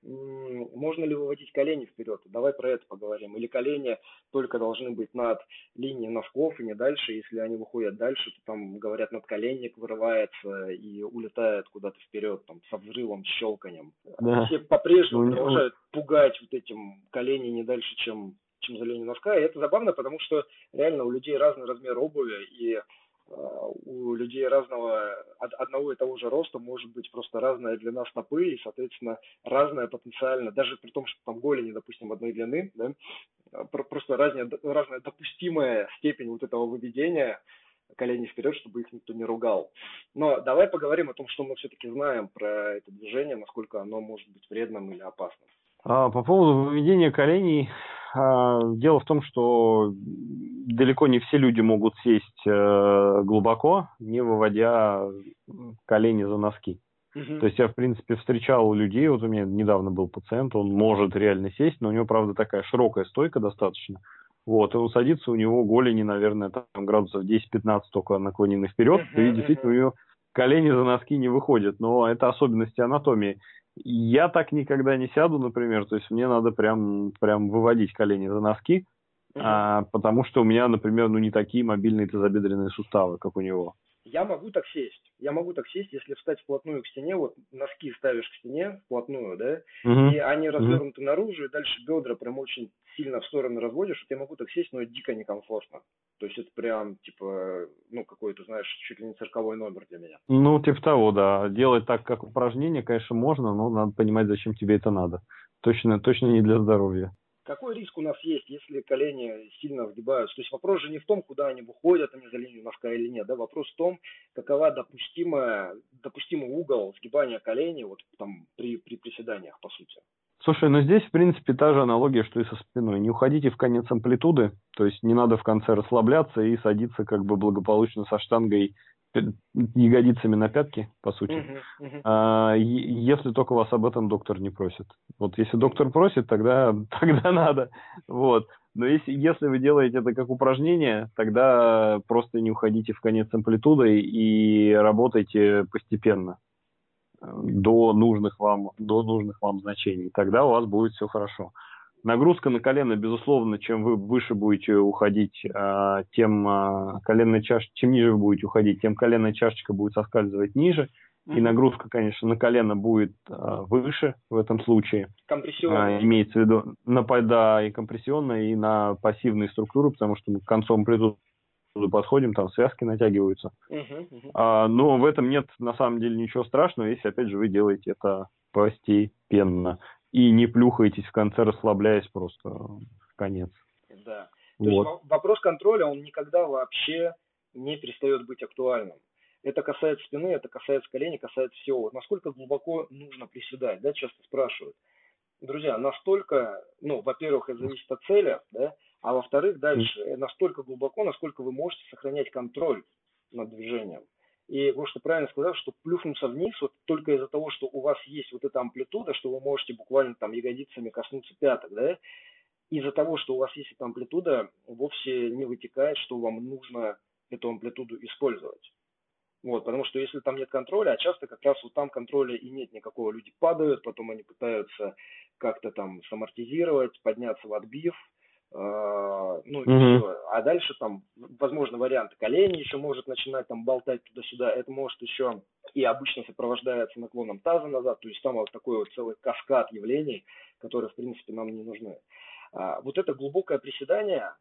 A: можно ли выводить колени вперед? Давай про это поговорим. Или колени только должны быть над линией носков и не дальше. Если они выходят дальше, то там, говорят, над коленник вырывается и улетает куда-то вперед, там, со взрывом, щелканием. Да. Все по-прежнему ну, продолжают пугать вот этим колени не дальше, чем чем за линию носка. И это забавно, потому что реально у людей разный размер обуви, и у людей разного, одного и того же роста может быть просто разная длина стопы и, соответственно, разная потенциально, даже при том, что там голени, допустим, одной длины, да, а, просто разная, разная допустимая степень вот этого выведения колени вперед, чтобы их никто не ругал. Но давай поговорим о том, что мы все-таки знаем про это движение, насколько оно может быть вредным или опасным.
B: А, по поводу выведения коленей, а, дело в том, что далеко не все люди могут сесть э, глубоко, не выводя колени за носки. Uh-huh. То есть я, в принципе, встречал людей, вот у меня недавно был пациент, он может реально сесть, но у него, правда, такая широкая стойка достаточно. Вот, и он садится, у него голени, наверное, там градусов 10-15 только наклонены вперед, и действительно у него колени за носки не выходят, но это особенности анатомии. Я так никогда не сяду, например, то есть мне надо прям, прям выводить колени за носки, угу. а, потому что у меня, например, ну не такие мобильные тазобедренные суставы, как у него.
A: Я могу так сесть. Я могу так сесть, если встать вплотную к стене, вот носки ставишь к стене вплотную, да, угу. и они развернуты угу. наружу, и дальше бедра прям очень сильно в стороны разводишь, вот я могу так сесть, но дико некомфортно. То есть это прям, типа, ну, какой-то, знаешь, чуть ли не цирковой номер для меня.
B: Ну, типа того, да. Делать так, как упражнение, конечно, можно, но надо понимать, зачем тебе это надо. Точно, точно не для здоровья
A: какой риск у нас есть, если колени сильно сгибаются? То есть вопрос же не в том, куда они выходят, они за линию носка или нет, да, вопрос в том, какова допустимая, допустимый угол сгибания коленей вот там при, при приседаниях, по сути.
B: Слушай, ну здесь, в принципе, та же аналогия, что и со спиной. Не уходите в конец амплитуды, то есть не надо в конце расслабляться и садиться как бы благополучно со штангой ягодицами на пятки, по сути. Uh-huh, uh-huh. А, если только вас об этом доктор не просит. Вот если доктор просит, тогда, тогда надо. Вот. Но если, если вы делаете это как упражнение, тогда просто не уходите в конец амплитуды и работайте постепенно э, до нужных вам, до нужных вам значений. Тогда у вас будет все хорошо. Нагрузка на колено, безусловно, чем вы выше будете уходить, а, тем а, коленная чаш... чем ниже вы будете уходить, тем коленная чашечка будет соскальзывать ниже. И нагрузка, конечно, на колено будет а, выше в этом случае.
A: Компрессионная.
B: Имеется в виду на, да, и компрессионная, и на пассивные структуры, потому что мы к концу амплитуды подходим, там связки натягиваются. Uh-huh, uh-huh. А, но в этом нет на самом деле ничего страшного, если, опять же, вы делаете это постепенно и не плюхаетесь в конце, расслабляясь просто в конец.
A: Да. То вот. есть вопрос контроля, он никогда вообще не перестает быть актуальным. Это касается спины, это касается коленей, касается всего. Вот насколько глубоко нужно приседать, да, часто спрашивают. Друзья, настолько, ну, во-первых, это зависит от цели, да, а во-вторых, дальше, настолько глубоко, насколько вы можете сохранять контроль над движением. И Гоша правильно сказал, что плюхнуться вниз вот только из-за того, что у вас есть вот эта амплитуда, что вы можете буквально там ягодицами коснуться пяток, да, из-за того, что у вас есть эта амплитуда, вовсе не вытекает, что вам нужно эту амплитуду использовать. Вот, потому что если там нет контроля, а часто как раз вот там контроля и нет никакого, люди падают, потом они пытаются как-то там самортизировать, подняться в отбив, ну mm-hmm. все. А дальше там, возможно, варианты колени еще может начинать там болтать туда-сюда, это может еще и обычно сопровождается наклоном таза назад, то есть там вот такой вот целый каскад явлений, которые, в принципе, нам не нужны. А, вот это глубокое приседание,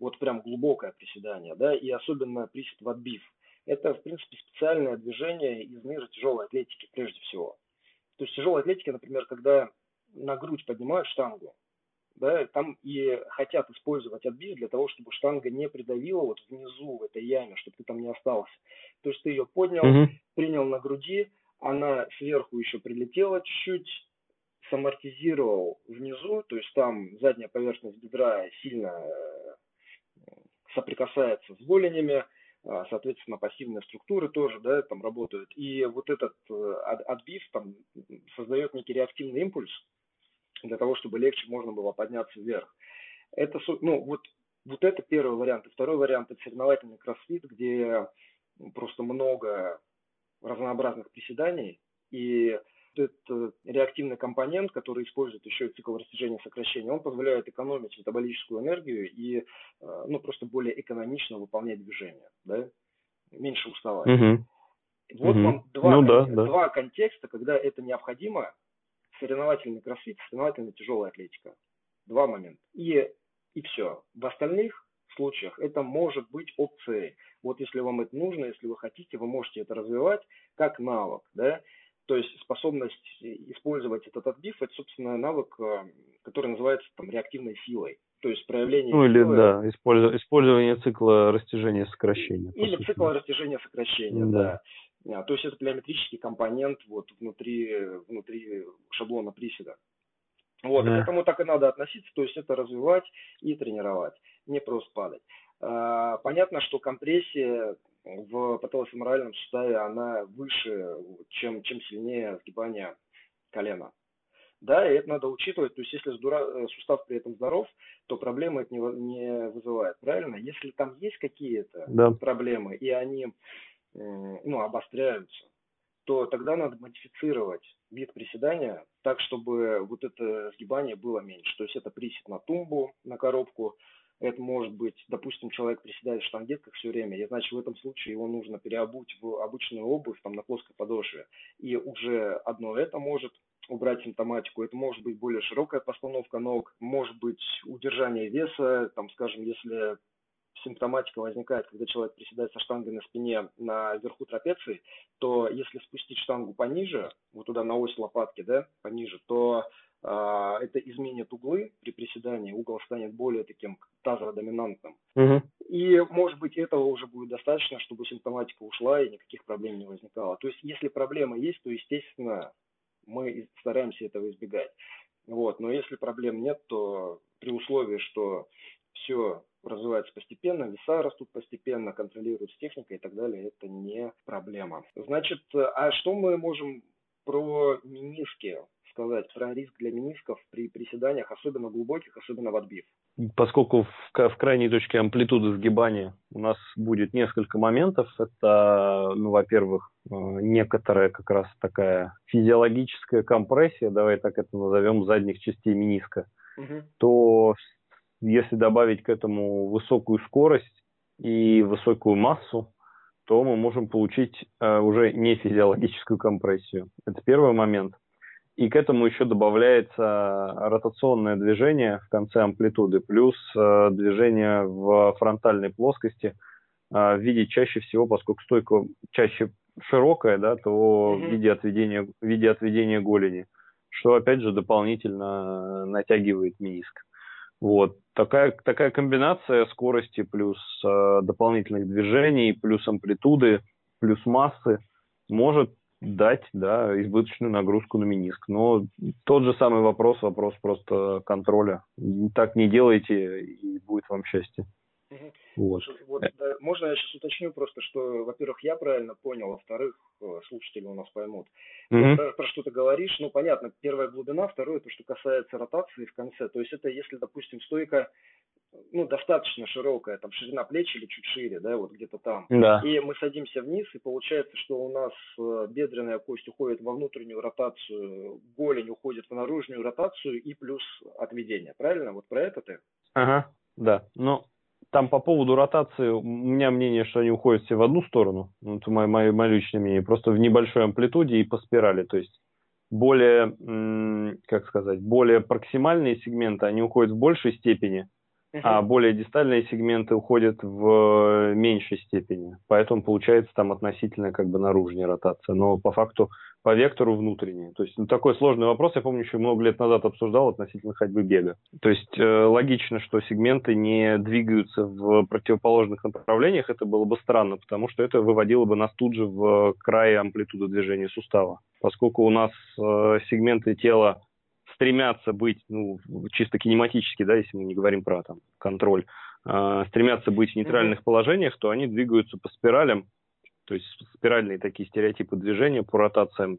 A: вот прям глубокое приседание, да, и особенно присед в отбив – это, в принципе, специальное движение из мира тяжелой атлетики прежде всего. То есть тяжелой атлетики, например, когда на грудь поднимают штангу, да, там и хотят использовать отбив для того, чтобы штанга не придавила вот внизу в этой яме, чтобы ты там не остался. То есть ты ее поднял, mm-hmm. принял на груди, она сверху еще прилетела чуть-чуть, самортизировал внизу, то есть там задняя поверхность бедра сильно э, соприкасается с голенями, а, соответственно, пассивные структуры тоже, да, там работают. И вот этот э, отбив там создает некий реактивный импульс для того, чтобы легче можно было подняться вверх. Это, ну, вот, вот это первый вариант. И второй вариант – это соревновательный кроссфит, где просто много разнообразных приседаний, и этот реактивный компонент, который использует еще и цикл растяжения и сокращения, он позволяет экономить метаболическую энергию и э, ну, просто более экономично выполнять движения, да? меньше уставать. Угу. Вот угу. вам два, ну, да, да. два контекста, когда это необходимо, соревновательный кроссфит, соревновательная тяжелая атлетика. Два момента. И, и все. В остальных случаях это может быть опцией. Вот если вам это нужно, если вы хотите, вы можете это развивать как навык, да, то есть способность использовать этот отбив, это, собственно, навык, э, который называется там, реактивной силой. То есть проявление
B: Ну или, силы, да, использование цикла растяжения сокращения.
A: Или цикла растяжения сокращения, да. да. А, то есть это плеометрический компонент вот внутри, внутри шаблона приседа. Вот, да. к этому так и надо относиться, то есть это развивать и тренировать, не просто падать. А, понятно, что компрессия в патологофеморальном суставе она выше, чем, чем сильнее сгибание колена. Да, и это надо учитывать. То есть, если э, сустав при этом здоров, то проблемы это не, не вызывает. Правильно? Если там есть какие-то да. проблемы, и они ну, обостряются, то тогда надо модифицировать вид приседания так, чтобы вот это сгибание было меньше. То есть это присед на тумбу, на коробку, это может быть, допустим, человек приседает в штангетках все время, и значит в этом случае его нужно переобуть в обычную обувь там, на плоской подошве. И уже одно это может убрать симптоматику. Это может быть более широкая постановка ног, может быть удержание веса, там, скажем, если симптоматика возникает, когда человек приседает со штангой на спине на верху трапеции, то если спустить штангу пониже, вот туда на ось лопатки, да, пониже, то а, это изменит углы при приседании, угол станет более таким тазово-доминантным. Угу. И, может быть, этого уже будет достаточно, чтобы симптоматика ушла и никаких проблем не возникало. То есть, если проблема есть, то, естественно, мы стараемся этого избегать. Вот. Но если проблем нет, то при условии, что все развивается постепенно, веса растут постепенно, контролируется техника и так далее, это не проблема. Значит, а что мы можем про мениски сказать про риск для менисков при приседаниях, особенно глубоких, особенно в отбив?
B: Поскольку в, в крайней точке амплитуды сгибания у нас будет несколько моментов. Это, ну, во-первых, э, некоторая как раз такая физиологическая компрессия, давай так это назовем, задних частей мениска, угу. то если добавить к этому высокую скорость и высокую массу, то мы можем получить э, уже не физиологическую компрессию. Это первый момент. И к этому еще добавляется ротационное движение в конце амплитуды, плюс э, движение в фронтальной плоскости э, в виде чаще всего, поскольку стойка чаще широкая, да, то mm-hmm. в виде отведения, в виде отведения голени, что опять же дополнительно натягивает мениск. Вот. Такая, такая комбинация скорости плюс э, дополнительных движений, плюс амплитуды, плюс массы может дать да, избыточную нагрузку на мениск. Но тот же самый вопрос, вопрос просто контроля. Так не делайте, и будет вам счастье.
A: Угу. Вот. вот, да, можно я сейчас уточню просто, что, во-первых, я правильно понял, во-вторых, э, слушатели у нас поймут. Угу. Про, про что ты говоришь, ну, понятно, первая глубина, второе, то, что касается ротации в конце. То есть это если, допустим, стойка ну, достаточно широкая, там, ширина плеч или чуть шире, да, вот где-то там.
B: Да.
A: И мы садимся вниз, и получается, что у нас э, бедренная кость уходит во внутреннюю ротацию, голень уходит в наружную ротацию и плюс отведение, правильно? Вот про это ты?
B: Ага, да. Но там по поводу ротации, у меня мнение, что они уходят все в одну сторону. Ну, это мое, мое, мое личное мнение. Просто в небольшой амплитуде и по спирали. То есть более, как сказать, более проксимальные сегменты, они уходят в большей степени, а более дистальные сегменты уходят в меньшей степени. Поэтому получается там относительно как бы наружная ротация. Но по факту по вектору внутренней. То есть ну, такой сложный вопрос, я помню, еще много лет назад обсуждал относительно ходьбы бега. То есть э, логично, что сегменты не двигаются в противоположных направлениях, это было бы странно, потому что это выводило бы нас тут же в край амплитуды движения сустава. Поскольку у нас э, сегменты тела стремятся быть, ну, чисто кинематически, да, если мы не говорим про там контроль, э, стремятся быть в нейтральных mm-hmm. положениях, то они двигаются по спиралям, то есть спиральные такие стереотипы движения по ротациям,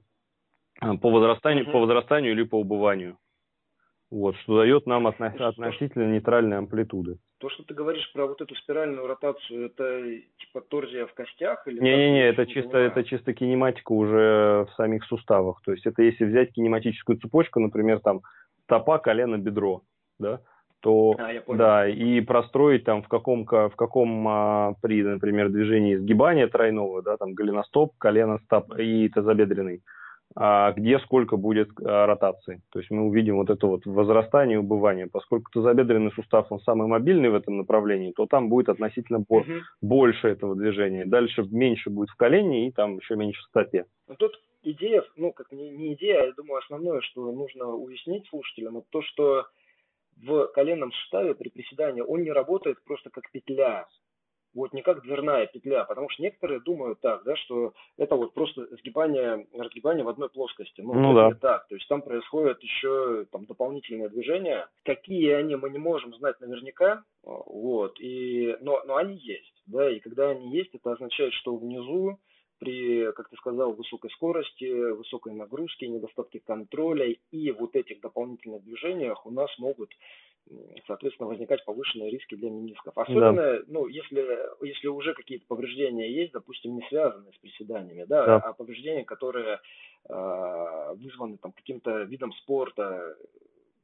B: э, по возрастанию, mm-hmm. по возрастанию или по убыванию. Вот, что дает нам отно- относительно нейтральные амплитуды.
A: То, что ты говоришь про вот эту спиральную ротацию, это типа торзия в костях?
B: или Не-не-не, это чисто, это чисто кинематика уже в самих суставах. То есть это если взять кинематическую цепочку, например, там стопа, колено, бедро, да, то а, да, и простроить там в каком, в каком а, при, например, движении сгибания тройного, да, там голеностоп, колено, стоп и тазобедренный, где сколько будет а, ротации. То есть мы увидим вот это вот возрастание и убывание. Поскольку тазобедренный сустав, он самый мобильный в этом направлении, то там будет относительно угу. больше этого движения. Дальше меньше будет в колене и там еще меньше в стопе.
A: Ну, тут идея, ну, как не, не идея, а я думаю, основное, что нужно уяснить слушателям, это то, что в коленном суставе при приседании он не работает просто как петля, вот не как дверная петля, потому что некоторые думают так, да, что это вот просто сгибание, разгибание в одной плоскости.
B: Ну, ну да.
A: не так. То есть там происходят еще там дополнительные движения. Какие они, мы не можем знать наверняка, вот, и, но, но они есть, да, и когда они есть, это означает, что внизу при, как ты сказал, высокой скорости, высокой нагрузке, недостатке контроля и вот этих дополнительных движениях у нас могут соответственно, возникать повышенные риски для менисков. Особенно, да. ну, если, если уже какие-то повреждения есть, допустим, не связанные с приседаниями, да, да. а повреждения, которые э, вызваны там каким-то видом спорта,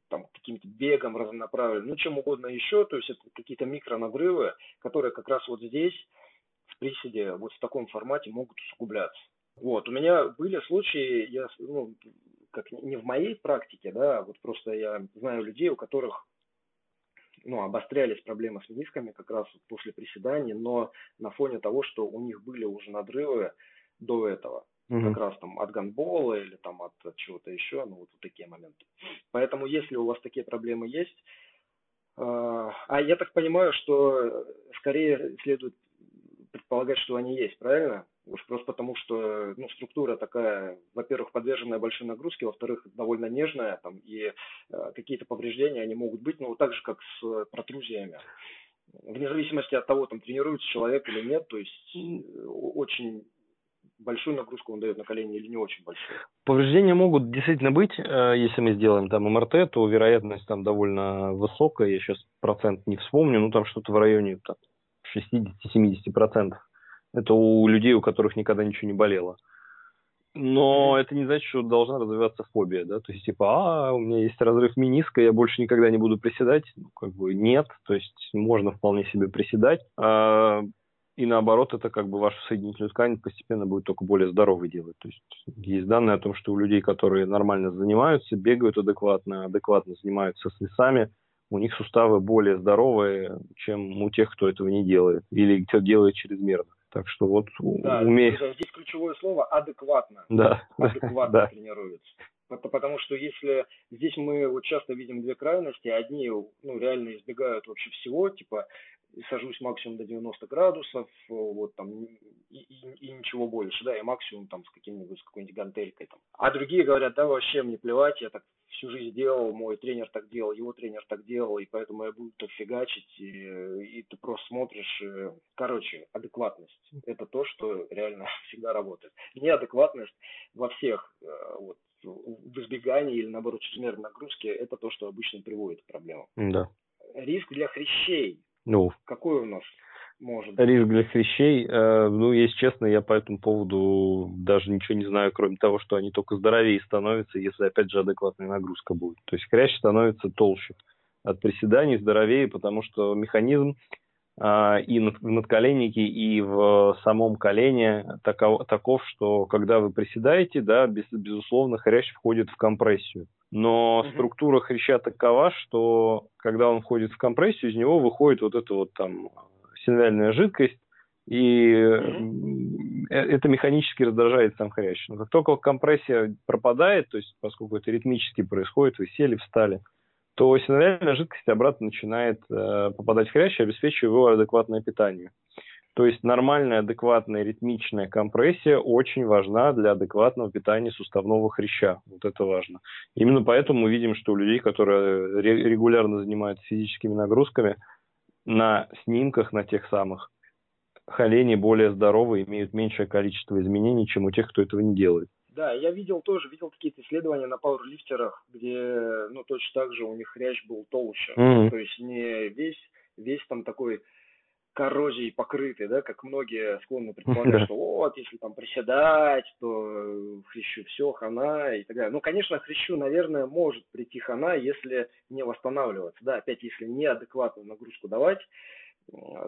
A: там, каким-то бегом разнонаправленным, ну, чем угодно еще, то есть это какие-то микронагрывы, которые как раз вот здесь в приседе вот в таком формате могут усугубляться. Вот, у меня были случаи, я, ну, как не в моей практике, да, вот просто я знаю людей, у которых ну, обострялись проблемы с менисками как раз после приседаний, но на фоне того, что у них были уже надрывы до этого, угу. как раз там от гандбола или там от, от чего-то еще, ну вот, вот такие моменты. Поэтому если у вас такие проблемы есть, э, а я так понимаю, что скорее следует предполагать, что они есть, правильно? Уж просто потому, что ну, структура такая, во-первых, подверженная большой нагрузке, во-вторых, довольно нежная, там, и э, какие-то повреждения они могут быть, ну, так же, как с протрузиями. Вне зависимости от того, там, тренируется человек или нет, то есть э, очень большую нагрузку он дает на колени или не очень большую.
B: Повреждения могут действительно быть, э, если мы сделаем там МРТ, то вероятность там довольно высокая, я сейчас процент не вспомню, ну там что-то в районе там, 60-70%. Это у людей, у которых никогда ничего не болело. Но это не значит, что должна развиваться фобия, да, то есть типа, а, у меня есть разрыв миниска, я больше никогда не буду приседать, ну, как бы нет, то есть можно вполне себе приседать, а, и наоборот, это как бы вашу соединительную ткань постепенно будет только более здоровой делать, то есть есть данные о том, что у людей, которые нормально занимаются, бегают адекватно, адекватно занимаются с весами, у них суставы более здоровые, чем у тех, кто этого не делает, или кто делает чрезмерно. Так что вот
A: да, умеешь. Здесь ключевое слово адекватно.
B: Да.
A: Адекватно да. тренируется. Потому что если здесь мы вот часто видим две крайности, одни ну, реально избегают вообще всего, типа сажусь максимум до 90 градусов, вот там, и, и, и ничего больше, да, и максимум там с каким-нибудь, с какой-нибудь гантелькой там. А другие говорят, да, вообще мне плевать, я так всю жизнь делал, мой тренер так делал, его тренер так делал, и поэтому я буду так фигачить, и, и ты просто смотришь. Короче, адекватность – это то, что реально всегда работает. Неадекватность во всех э, вот, в избегании или, наоборот, чрезмерной нагрузке – это то, что обычно приводит к проблемам.
B: Да
A: риск для хрящей.
B: Ну.
A: Какой у нас может
B: Риск для хрящей, э, ну, если честно, я по этому поводу даже ничего не знаю, кроме того, что они только здоровее становятся, если, опять же, адекватная нагрузка будет. То есть хрящ становится толще от приседаний, здоровее, потому что механизм э, и в надколеннике, и в самом колене таков, таков, что когда вы приседаете, да, без, безусловно, хрящ входит в компрессию. Но mm-hmm. структура хряща такова, что когда он входит в компрессию, из него выходит вот это вот там синовиальная жидкость, и mm-hmm. это механически раздражает сам хрящ. Но как только компрессия пропадает, то есть поскольку это ритмически происходит, вы сели, встали, то синовиальная жидкость обратно начинает э, попадать в хрящ, обеспечивая его адекватное питание. То есть нормальная, адекватная, ритмичная компрессия очень важна для адекватного питания суставного хряща. Вот это важно. Именно поэтому мы видим, что у людей, которые регулярно занимаются физическими нагрузками, на снимках, на тех самых, колени более здоровые, имеют меньшее количество изменений, чем у тех, кто этого не делает.
A: Да, я видел тоже, видел какие-то исследования на пауэрлифтерах, где, ну, точно так же у них хрящ был толще. Mm-hmm. То есть не весь, весь там такой коррозией покрытый, да, как многие склонны предполагать, что вот, если там приседать, то хрящу все, хана и так далее. Ну, конечно, хрящу, наверное, может прийти хана, если не восстанавливаться, да, опять, если неадекватную нагрузку давать,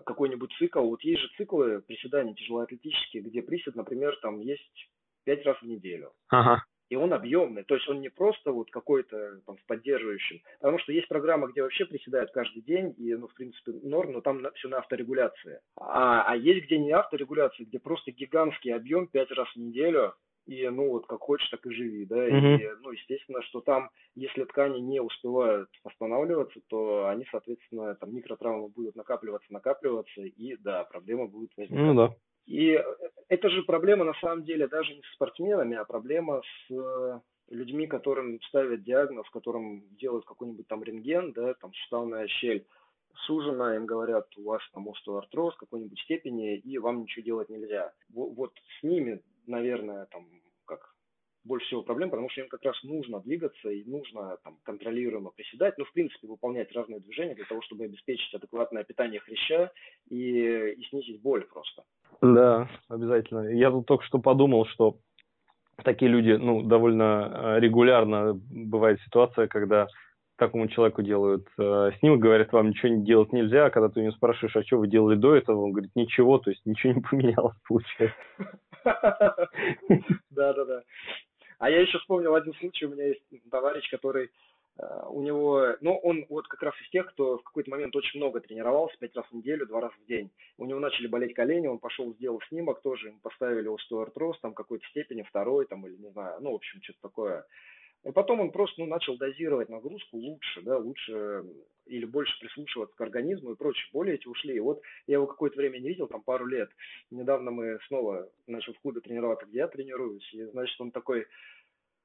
A: какой-нибудь цикл, вот есть же циклы приседаний тяжелоатлетические, где присед, например, там есть пять раз в неделю.
B: Ага
A: и он объемный, то есть он не просто вот какой-то там с поддерживающим, потому что есть программа, где вообще приседают каждый день, и, ну, в принципе, норм, но там все на авторегуляции. А, а есть где не авторегуляция, где просто гигантский объем пять раз в неделю, и, ну, вот как хочешь, так и живи, да, mm-hmm. и, ну, естественно, что там, если ткани не успевают восстанавливаться, то они, соответственно, там микротравмы будут накапливаться, накапливаться, и, да, проблема будет возникать.
B: Ну, да.
A: И это же проблема на самом деле даже не с спортсменами, а проблема с э, людьми, которым ставят диагноз, которым делают какой-нибудь там рентген, да, там суставная щель сужена, им говорят, у вас там остеоартроз какой-нибудь степени, и вам ничего делать нельзя. Вот, вот с ними, наверное, там больше всего проблем, потому что им как раз нужно двигаться и нужно там, контролируемо приседать, ну, в принципе, выполнять разные движения для того, чтобы обеспечить адекватное питание хряща и, и снизить боль просто.
B: Да, обязательно. Я тут только что подумал, что такие люди, ну, довольно э, регулярно бывает ситуация, когда такому человеку делают э, снимок, говорят, вам ничего делать нельзя, а когда ты у него спрашиваешь, а что вы делали до этого, он говорит, ничего, то есть ничего не поменялось, получается.
A: Да, да, да. А я еще вспомнил один случай, у меня есть товарищ, который у него, ну, он вот как раз из тех, кто в какой-то момент очень много тренировался, пять раз в неделю, два раза в день. У него начали болеть колени, он пошел, сделал снимок, тоже ему поставили остеоартроз, там какой-то степени, второй, там, или не знаю, ну, в общем, что-то такое. И потом он просто, ну, начал дозировать нагрузку лучше, да, лучше или больше прислушиваться к организму и прочее. Боли эти ушли. И вот я его какое-то время не видел, там пару лет. Недавно мы снова начали в клубе тренироваться, где я тренируюсь. И, значит, он такой,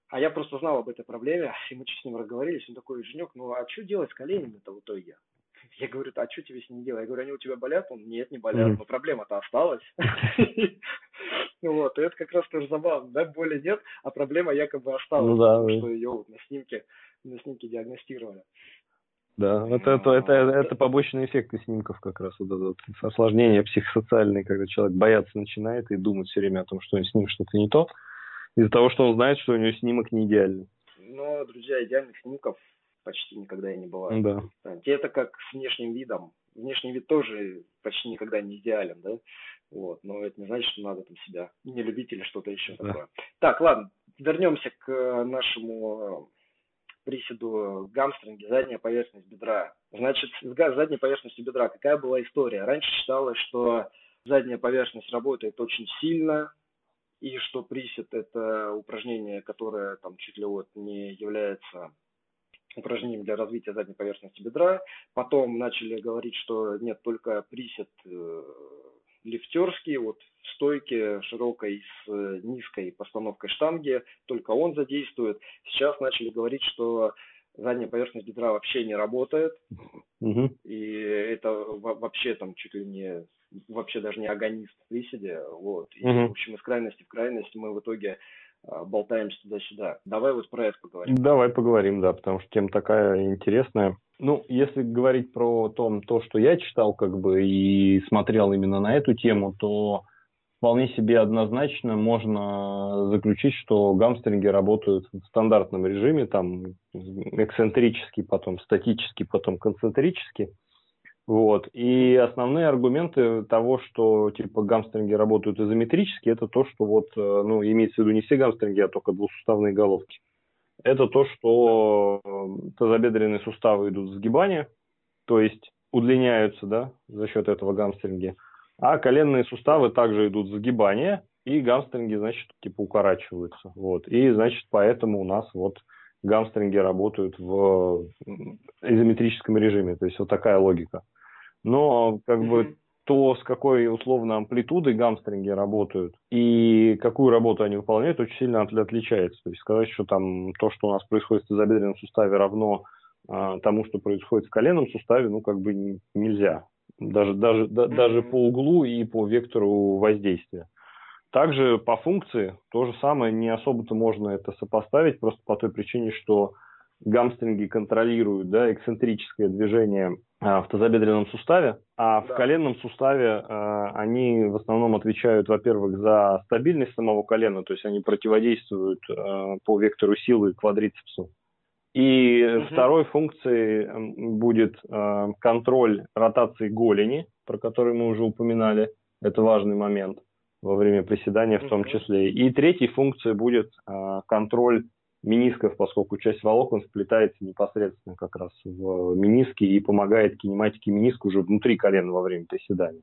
A: а я просто знал об этой проблеме, и мы с ним разговорились. Он такой, Женек, ну а что делать с коленями-то в итоге? Я говорю, а что тебе с ними делать? Я говорю, они у тебя болят? Он, нет, не болят, но проблема-то осталась. Вот, и это как раз тоже забавно, да, боли нет, а проблема якобы осталась, ну, потому что ее на снимке, на снимке диагностировали.
B: Да, вот это, это, это побочные эффекты снимков как раз, вот это вот осложнения психосоциальные, когда человек бояться начинает и думать все время о том, что с ним что-то не то, из-за того, что он знает, что у него снимок не идеальный.
A: Но, друзья, идеальных снимков почти никогда и не бывает.
B: Да.
A: Это как с внешним видом. Внешний вид тоже почти никогда не идеален, да? Вот, но это не значит, что надо там себя не любить или что-то еще да. такое. Так, ладно, вернемся к нашему приседу гамстринге, задняя поверхность бедра. Значит, с задней поверхностью бедра какая была история? Раньше считалось, что задняя поверхность работает очень сильно, и что присед это упражнение, которое там чуть ли вот не является упражнением для развития задней поверхности бедра. Потом начали говорить, что нет, только присед э, лифтерский, вот в стойке широкой с э, низкой постановкой штанги, только он задействует. Сейчас начали говорить, что задняя поверхность бедра вообще не работает, угу. и это вообще там чуть ли не вообще даже не агонист в приседе, вот. И, угу. в общем, из крайности в крайность мы в итоге а, болтаемся туда-сюда. Давай вот про это поговорим.
B: Давай поговорим, да, потому что тема такая интересная. Ну, если говорить про том, то, что я читал, как бы, и смотрел именно на эту тему, то вполне себе однозначно можно заключить, что гамстринги работают в стандартном режиме, там эксцентрически, потом статически, потом концентрически. Вот. И основные аргументы того, что типа гамстринги работают изометрически, это то, что вот, э, ну, имеется в виду не все гамстринги, а только двусуставные головки. Это то, что э, тазобедренные суставы идут в сгибание, то есть удлиняются, да, за счет этого гамстринги. А коленные суставы также идут в сгибание, и гамстринги, значит, типа укорачиваются. Вот. И, значит, поэтому у нас вот гамстринги работают в изометрическом режиме. То есть вот такая логика. Но как mm-hmm. бы то, с какой условно амплитудой гамстринги работают и какую работу они выполняют, очень сильно отличается. То есть сказать, что там то, что у нас происходит в тазобедренном суставе, равно а, тому, что происходит в коленном суставе, ну как бы нельзя. Даже, даже, mm-hmm. даже по углу и по вектору воздействия. Также по функции то же самое, не особо-то можно это сопоставить, просто по той причине, что гамстринги контролируют да, эксцентрическое движение а, в тазобедренном суставе, а в да. коленном суставе а, они в основном отвечают, во-первых, за стабильность самого колена, то есть они противодействуют а, по вектору силы квадрицепсу. И угу. второй функцией будет контроль ротации голени, про который мы уже упоминали. Это важный момент во время приседания в том числе. И третьей функцией будет контроль менисков, поскольку часть волокон сплетается непосредственно как раз в миниске и помогает кинематике миниска уже внутри колена во время приседания.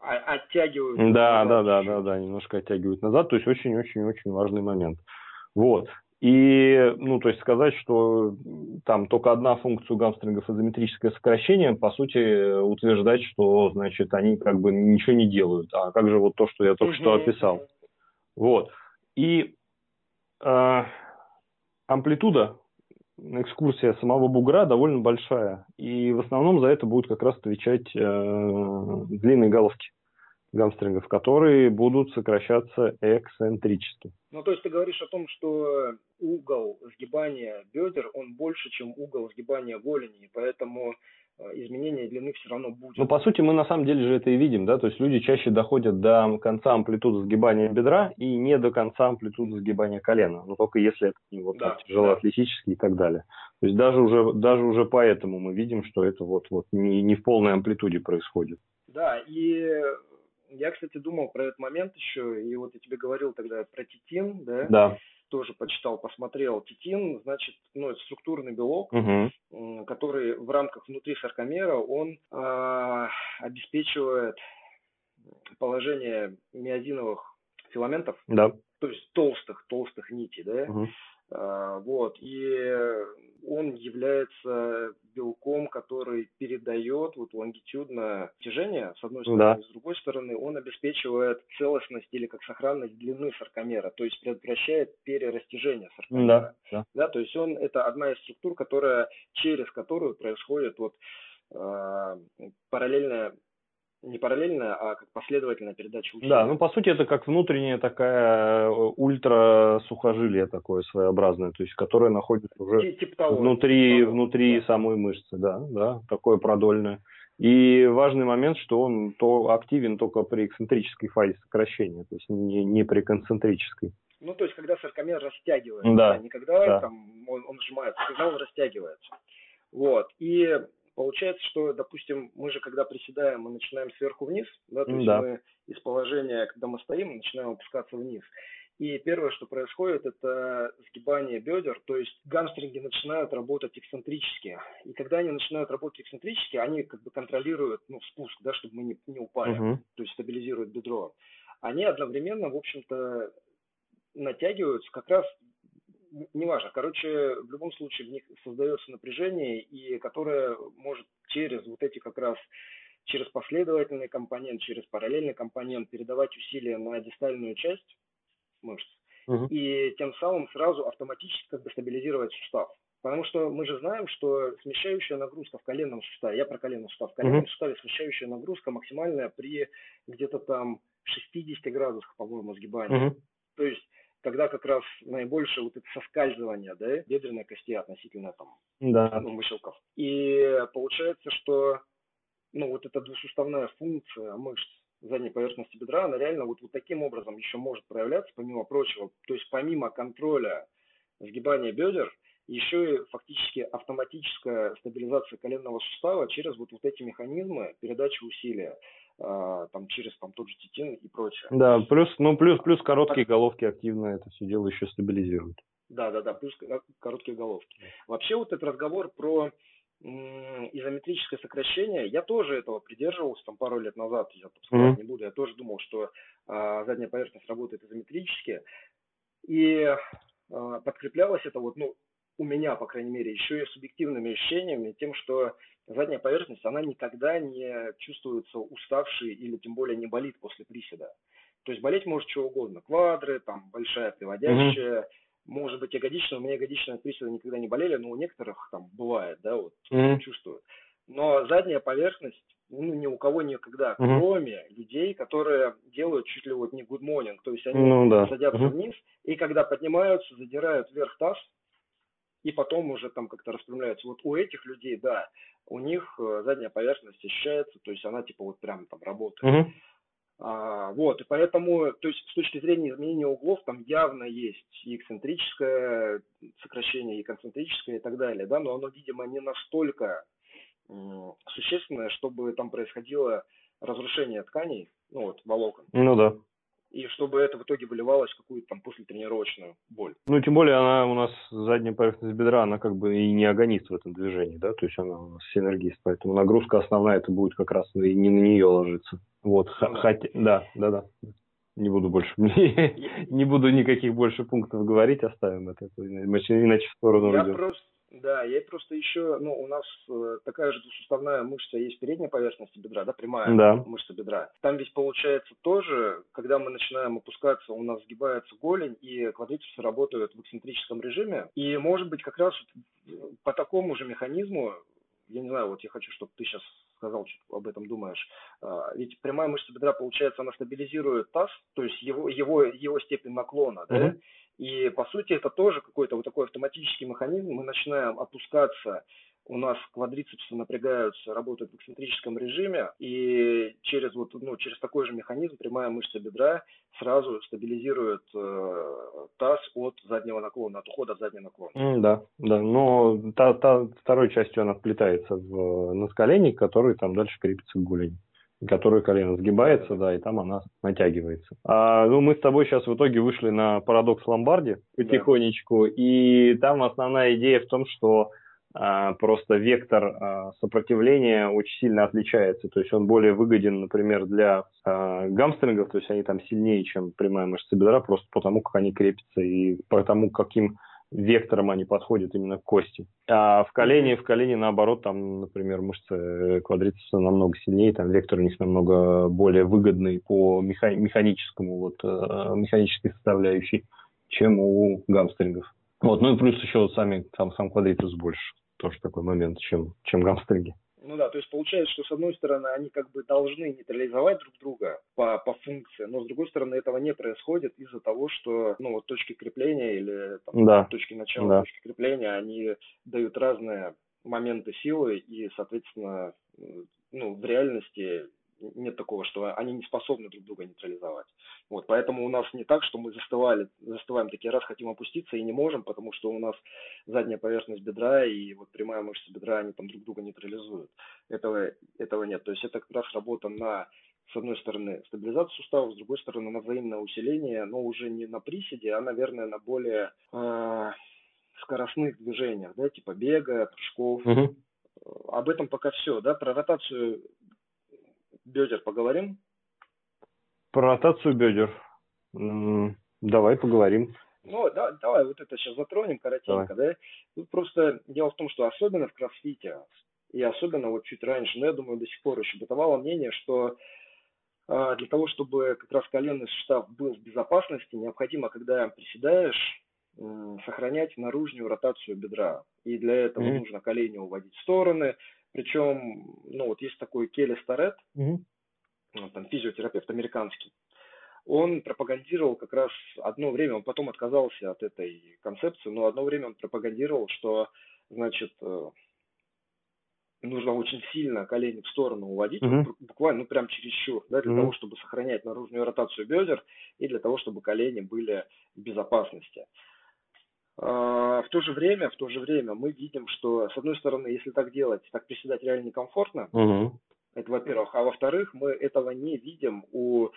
A: А, оттягивают.
B: Да, да, да, да, да, немножко оттягивают назад, то есть очень-очень-очень важный момент. Вот. И, ну, то есть сказать, что там только одна функция у гамстрингов изометрическое сокращение, по сути, утверждать, что, значит, они как бы ничего не делают. А как же вот то, что я только что описал. Вот. И э, амплитуда экскурсия самого бугра довольно большая. И в основном за это будут как раз отвечать э, длинные головки гамстрингов, которые будут сокращаться эксцентрически.
A: Ну, то есть ты говоришь о том, что угол сгибания бедер, он больше, чем угол сгибания голени, и поэтому изменение длины все равно будет.
B: Ну, по сути, мы на самом деле же это и видим, да, то есть люди чаще доходят до конца амплитуды сгибания бедра и не до конца амплитуды сгибания колена, но только если это не вот да, тяжелоатлетический да. и так далее. То есть даже уже, даже уже поэтому мы видим, что это вот, вот не, не в полной амплитуде происходит.
A: Да, и я, кстати, думал про этот момент еще, и вот я тебе говорил тогда про титин, да?
B: Да
A: тоже почитал, посмотрел. Титин, значит, ну, это структурный белок, угу. который в рамках внутри саркомера, он э, обеспечивает положение миозиновых филаментов,
B: да.
A: то есть толстых, толстых нитей, да, угу. А, вот, и он является белком, который передает вот лонгитюдное тяжение, с одной стороны, да. с другой стороны, он обеспечивает целостность или как сохранность длины саркомера, то есть предотвращает перерастяжение саркомера. Да, да. да, то есть он, это одна из структур, которая, через которую происходит вот э, параллельное не параллельно, а как последовательная передача усилий.
B: Да, ну по сути это как внутренняя такая э, ультра сухожилие такое своеобразное, то есть которое находится уже типа того, внутри, того, внутри да. самой мышцы, да, да, такое продольное. И важный момент, что он то активен только при эксцентрической фазе сокращения, то есть не, не при концентрической.
A: Ну, то есть, когда саркомер растягивается, да, а не когда да. там, он, он сжимается, когда он растягивается. Вот. И Получается, что, допустим, мы же, когда приседаем, мы начинаем сверху вниз, да, то есть да. мы из положения, когда мы стоим, начинаем опускаться вниз. И первое, что происходит, это сгибание бедер, то есть гамстринги начинают работать эксцентрически. И когда они начинают работать эксцентрически, они как бы контролируют ну, спуск, да, чтобы мы не, не упали, uh-huh. то есть стабилизируют бедро. Они одновременно, в общем-то, натягиваются как раз неважно. Короче, в любом случае в них создается напряжение, и которое может через вот эти как раз через последовательный компонент, через параллельный компонент передавать усилия на дистальную часть мышц, угу. и тем самым сразу автоматически как бы стабилизировать сустав. Потому что мы же знаем, что смещающая нагрузка в коленном суставе, я про коленный сустав, в коленном uh суставе смещающая нагрузка максимальная при где-то там 60 градусах, по-моему, сгибания. uh То есть когда как раз наибольшее вот это соскальзывание, да, бедренной кости относительно там,
B: да.
A: ну, мышелков. И получается, что, ну, вот эта двусуставная функция мышц задней поверхности бедра, она реально вот, вот таким образом еще может проявляться, помимо прочего. То есть помимо контроля сгибания бедер, еще и фактически автоматическая стабилизация коленного сустава через вот, вот эти механизмы передачи усилия, там через там тот же титин и прочее.
B: Да, плюс, ну плюс, плюс короткие головки активно это все дело еще стабилизируют.
A: Да, да, да, плюс короткие головки. Вообще вот этот разговор про изометрическое сокращение, я тоже этого придерживался там пару лет назад, я там сказать mm-hmm. не буду, я тоже думал, что э, задняя поверхность работает изометрически, и э, подкреплялось это вот, ну, у меня, по крайней мере, еще и субъективными ощущениями, тем, что задняя поверхность, она никогда не чувствуется уставшей или тем более не болит после приседа. То есть болеть может что угодно, квадры, там большая приводящая, mm-hmm может быть, ягодичная, у меня ягодичные приседы никогда не болели, но у некоторых там бывает, да, вот mm-hmm. чувствую. Но задняя поверхность, ну, ни у кого никогда, mm-hmm. кроме людей, которые делают чуть ли вот не good morning, то есть они ну, да. садятся mm-hmm. вниз, и когда поднимаются, задирают вверх таз, и потом уже там как-то распрямляются. Вот у этих людей, да, у них э, задняя поверхность ощущается, то есть она типа вот прям там работает. Mm-hmm. А, вот, и поэтому, то есть с точки зрения изменения углов, там явно есть и эксцентрическое сокращение, и концентрическое и так далее, да, но оно, видимо, не настолько существенное, чтобы там происходило разрушение тканей, ну вот, волокон.
B: Ну да
A: и чтобы это в итоге выливалось в какую-то там послетренировочную боль.
B: Ну, тем более она у нас задняя поверхность бедра, она как бы и не агонист в этом движении, да, то есть она у нас синергист, поэтому нагрузка основная это будет как раз и не на нее ложиться. Вот, ну, хотя, да, да, да. Не буду больше, не буду никаких больше пунктов говорить, оставим это, иначе в сторону
A: Я просто да, я просто еще, ну, у нас э, такая же двусуставная мышца есть в передней поверхности бедра, да, прямая да. мышца бедра. Там ведь получается тоже, когда мы начинаем опускаться, у нас сгибается голень, и квадрицепсы работают в эксцентрическом режиме. И, может быть, как раз по такому же механизму, я не знаю, вот я хочу, чтобы ты сейчас сказал, что об этом думаешь. А, ведь прямая мышца бедра, получается, она стабилизирует таз, то есть его, его, его степень наклона, да, uh-huh. И по сути это тоже какой-то вот такой автоматический механизм. Мы начинаем опускаться, у нас квадрицепсы напрягаются, работают в эксцентрическом режиме, и через вот ну, через такой же механизм прямая мышца бедра сразу стабилизирует э, таз от заднего наклона, от ухода от заднего наклона.
B: Mm, да, да, но та, та, второй частью она вплетается в надколенник, который там дальше крепится к голени которую колено сгибается, да, и там она натягивается. А, ну, мы с тобой сейчас в итоге вышли на парадокс Ломбарди потихонечку, да. и там основная идея в том, что а, просто вектор а, сопротивления очень сильно отличается, то есть он более выгоден, например, для а, гамстрингов, то есть они там сильнее, чем прямая мышца бедра, просто потому, как они крепятся и потому, каким вектором они подходят именно к кости. А в колене, в колене наоборот, там, например, мышцы э, квадрицепса намного сильнее, там вектор у них намного более выгодный по механическому, вот, э, механической составляющей, чем у гамстрингов. Вот, ну и плюс еще сами, там, сам квадрицепс больше, тоже такой момент, чем, чем гамстринги.
A: Ну да, то есть получается, что с одной стороны они как бы должны нейтрализовать друг друга по, по функции, но с другой стороны этого не происходит из-за того, что ну вот точки крепления или там, да. точки начала, да. точки крепления, они дают разные моменты силы и, соответственно, ну, в реальности нет такого, что они не способны друг друга нейтрализовать. Вот, поэтому у нас не так, что мы застывали, застываем такие раз, хотим опуститься и не можем, потому что у нас задняя поверхность бедра и вот прямая мышца бедра, они там друг друга нейтрализуют. Этого, этого нет. То есть это как раз работа на с одной стороны, стабилизацию суставов, с другой стороны, на взаимное усиление, но уже не на приседе, а, наверное, на более э, скоростных движениях, да, типа бега, прыжков. Угу. Об этом пока все, да, про ротацию бедер поговорим?
B: Про ротацию бедер. Давай поговорим.
A: Ну, да, давай вот это сейчас затронем коротенько, давай. да? Тут просто дело в том, что особенно в кроссфите, и особенно вот чуть раньше, но я думаю, до сих пор еще бытовало мнение, что э, для того, чтобы как раз коленный сустав был в безопасности, необходимо, когда приседаешь, э, сохранять наружную ротацию бедра. И для этого mm-hmm. нужно колени уводить в стороны, причем, ну вот есть такой Келли Старет, mm-hmm. там физиотерапевт американский. он пропагандировал как раз одно время, он потом отказался от этой концепции, но одно время он пропагандировал, что, значит, э, нужно очень сильно колени в сторону уводить, угу. буквально, ну, прям чересчур, да, для угу. того, чтобы сохранять наружную ротацию бедер и для того, чтобы колени были в безопасности. А, в то же время, в то же время мы видим, что, с одной стороны, если так делать, так приседать реально некомфортно, угу. Это во-первых. А во-вторых, мы этого не видим у э,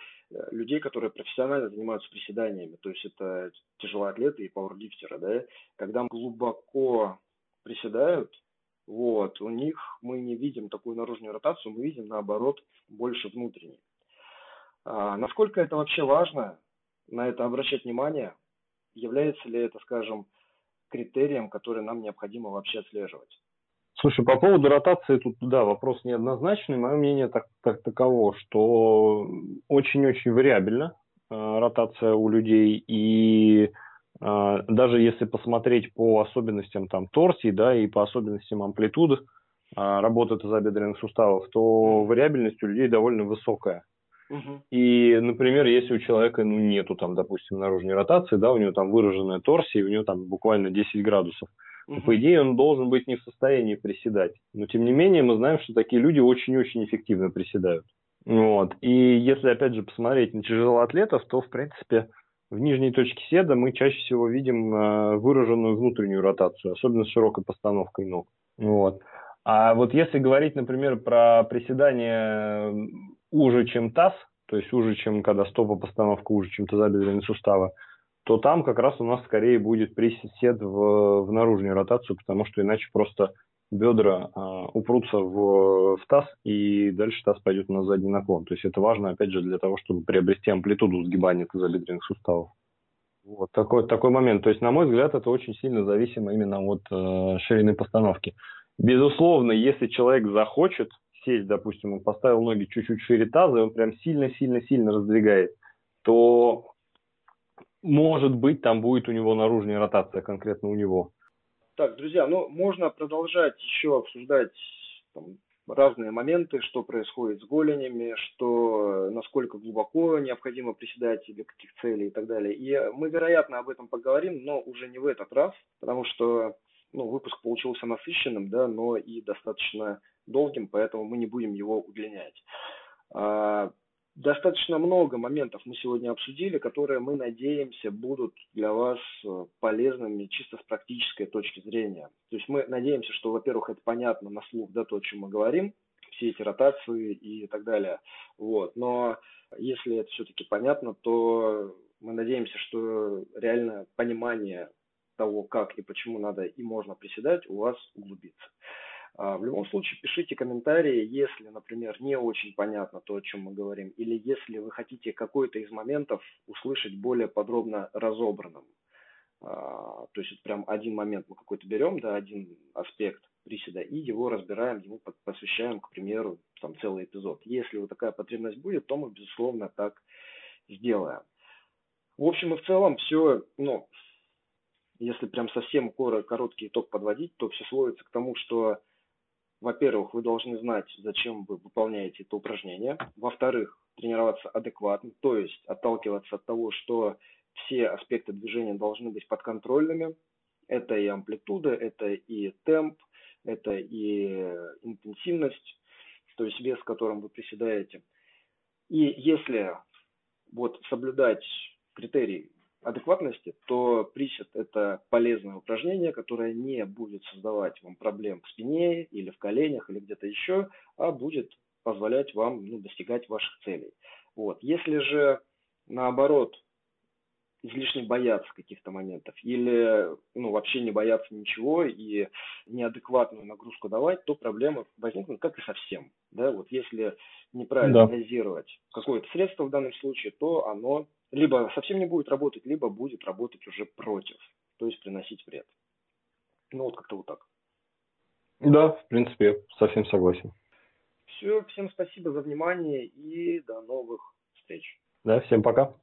A: людей, которые профессионально занимаются приседаниями. То есть это тяжелоатлеты и пауэрлифтеры, да. Когда глубоко приседают, вот, у них мы не видим такую наружную ротацию, мы видим наоборот больше внутренней. А, насколько это вообще важно, на это обращать внимание, является ли это, скажем, критерием, который нам необходимо вообще отслеживать?
B: Слушай, по поводу ротации тут, да, вопрос неоднозначный. Мое мнение так, так таково, что очень-очень вариабельна э, ротация у людей. И э, даже если посмотреть по особенностям там торсии, да, и по особенностям амплитуды э, работы тазобедренных суставов, то вариабельность у людей довольно высокая. И, например, если у человека ну, нету там, допустим, наружной ротации, да, у него там выраженная торсия, у него там буквально 10 градусов, угу. по идее он должен быть не в состоянии приседать. Но тем не менее мы знаем, что такие люди очень-очень эффективно приседают. Вот. И если опять же посмотреть на тяжелоатлетов, то в принципе в нижней точке седа мы чаще всего видим э, выраженную внутреннюю ротацию, особенно с широкой постановкой ног. Вот. А вот если говорить, например, про приседание уже, чем таз, то есть уже, чем когда стопа постановка уже, чем тазобедренные суставы, то там как раз у нас скорее будет присед в, в наружную ротацию, потому что иначе просто бедра а, упрутся в, в таз, и дальше таз пойдет на задний наклон. То есть это важно, опять же, для того, чтобы приобрести амплитуду сгибания тазобедренных суставов. Вот такой, такой момент. То есть, на мой взгляд, это очень сильно зависимо именно от э, ширины постановки. Безусловно, если человек захочет сесть, допустим, он поставил ноги чуть-чуть шире таза, и он прям сильно-сильно-сильно раздвигает, то может быть, там будет у него наружная ротация конкретно у него.
A: Так, друзья, ну можно продолжать еще обсуждать там, разные моменты, что происходит с голенями, что насколько глубоко необходимо приседать для каких целей и так далее. И мы, вероятно, об этом поговорим, но уже не в этот раз, потому что ну, выпуск получился насыщенным, да, но и достаточно долгим, поэтому мы не будем его удлинять. А, Достаточно много моментов мы сегодня обсудили, которые мы надеемся будут для вас э, полезными чисто с практической точки зрения. То есть мы надеемся, что, во-первых, это понятно на слух, да, то, о чем мы говорим, все эти ротации и так далее. Вот. Но если это все-таки понятно, то мы надеемся, что реальное понимание того, как и почему надо и можно приседать, у вас углубится. А, в любом случае, пишите комментарии, если, например, не очень понятно то, о чем мы говорим, или если вы хотите какой-то из моментов услышать более подробно разобранным. А, то есть это прям один момент мы какой-то берем, да, один аспект приседа, и его разбираем, ему посвящаем, к примеру, там целый эпизод. Если вот такая потребность будет, то мы, безусловно, так сделаем. В общем и в целом все, ну, если прям совсем короткий итог подводить, то все сводится к тому, что во-первых, вы должны знать, зачем вы выполняете это упражнение. Во-вторых, тренироваться адекватно, то есть отталкиваться от того, что все аспекты движения должны быть подконтрольными. Это и амплитуда, это и темп, это и интенсивность, то есть вес, которым вы приседаете. И если вот соблюдать критерии адекватности, то присед – это полезное упражнение, которое не будет создавать вам проблем в спине или в коленях или где-то еще, а будет позволять вам ну, достигать ваших целей. Вот. Если же наоборот излишне бояться каких-то моментов или ну, вообще не бояться ничего и неадекватную нагрузку давать, то проблемы возникнут, как и совсем. Да? Вот если неправильно да. дозировать какое-то средство в данном случае, то оно либо совсем не будет работать, либо будет работать уже против, то есть приносить вред. Ну вот как-то вот так.
B: Да, в принципе, совсем согласен.
A: Все, всем спасибо за внимание и до новых встреч.
B: Да, всем пока.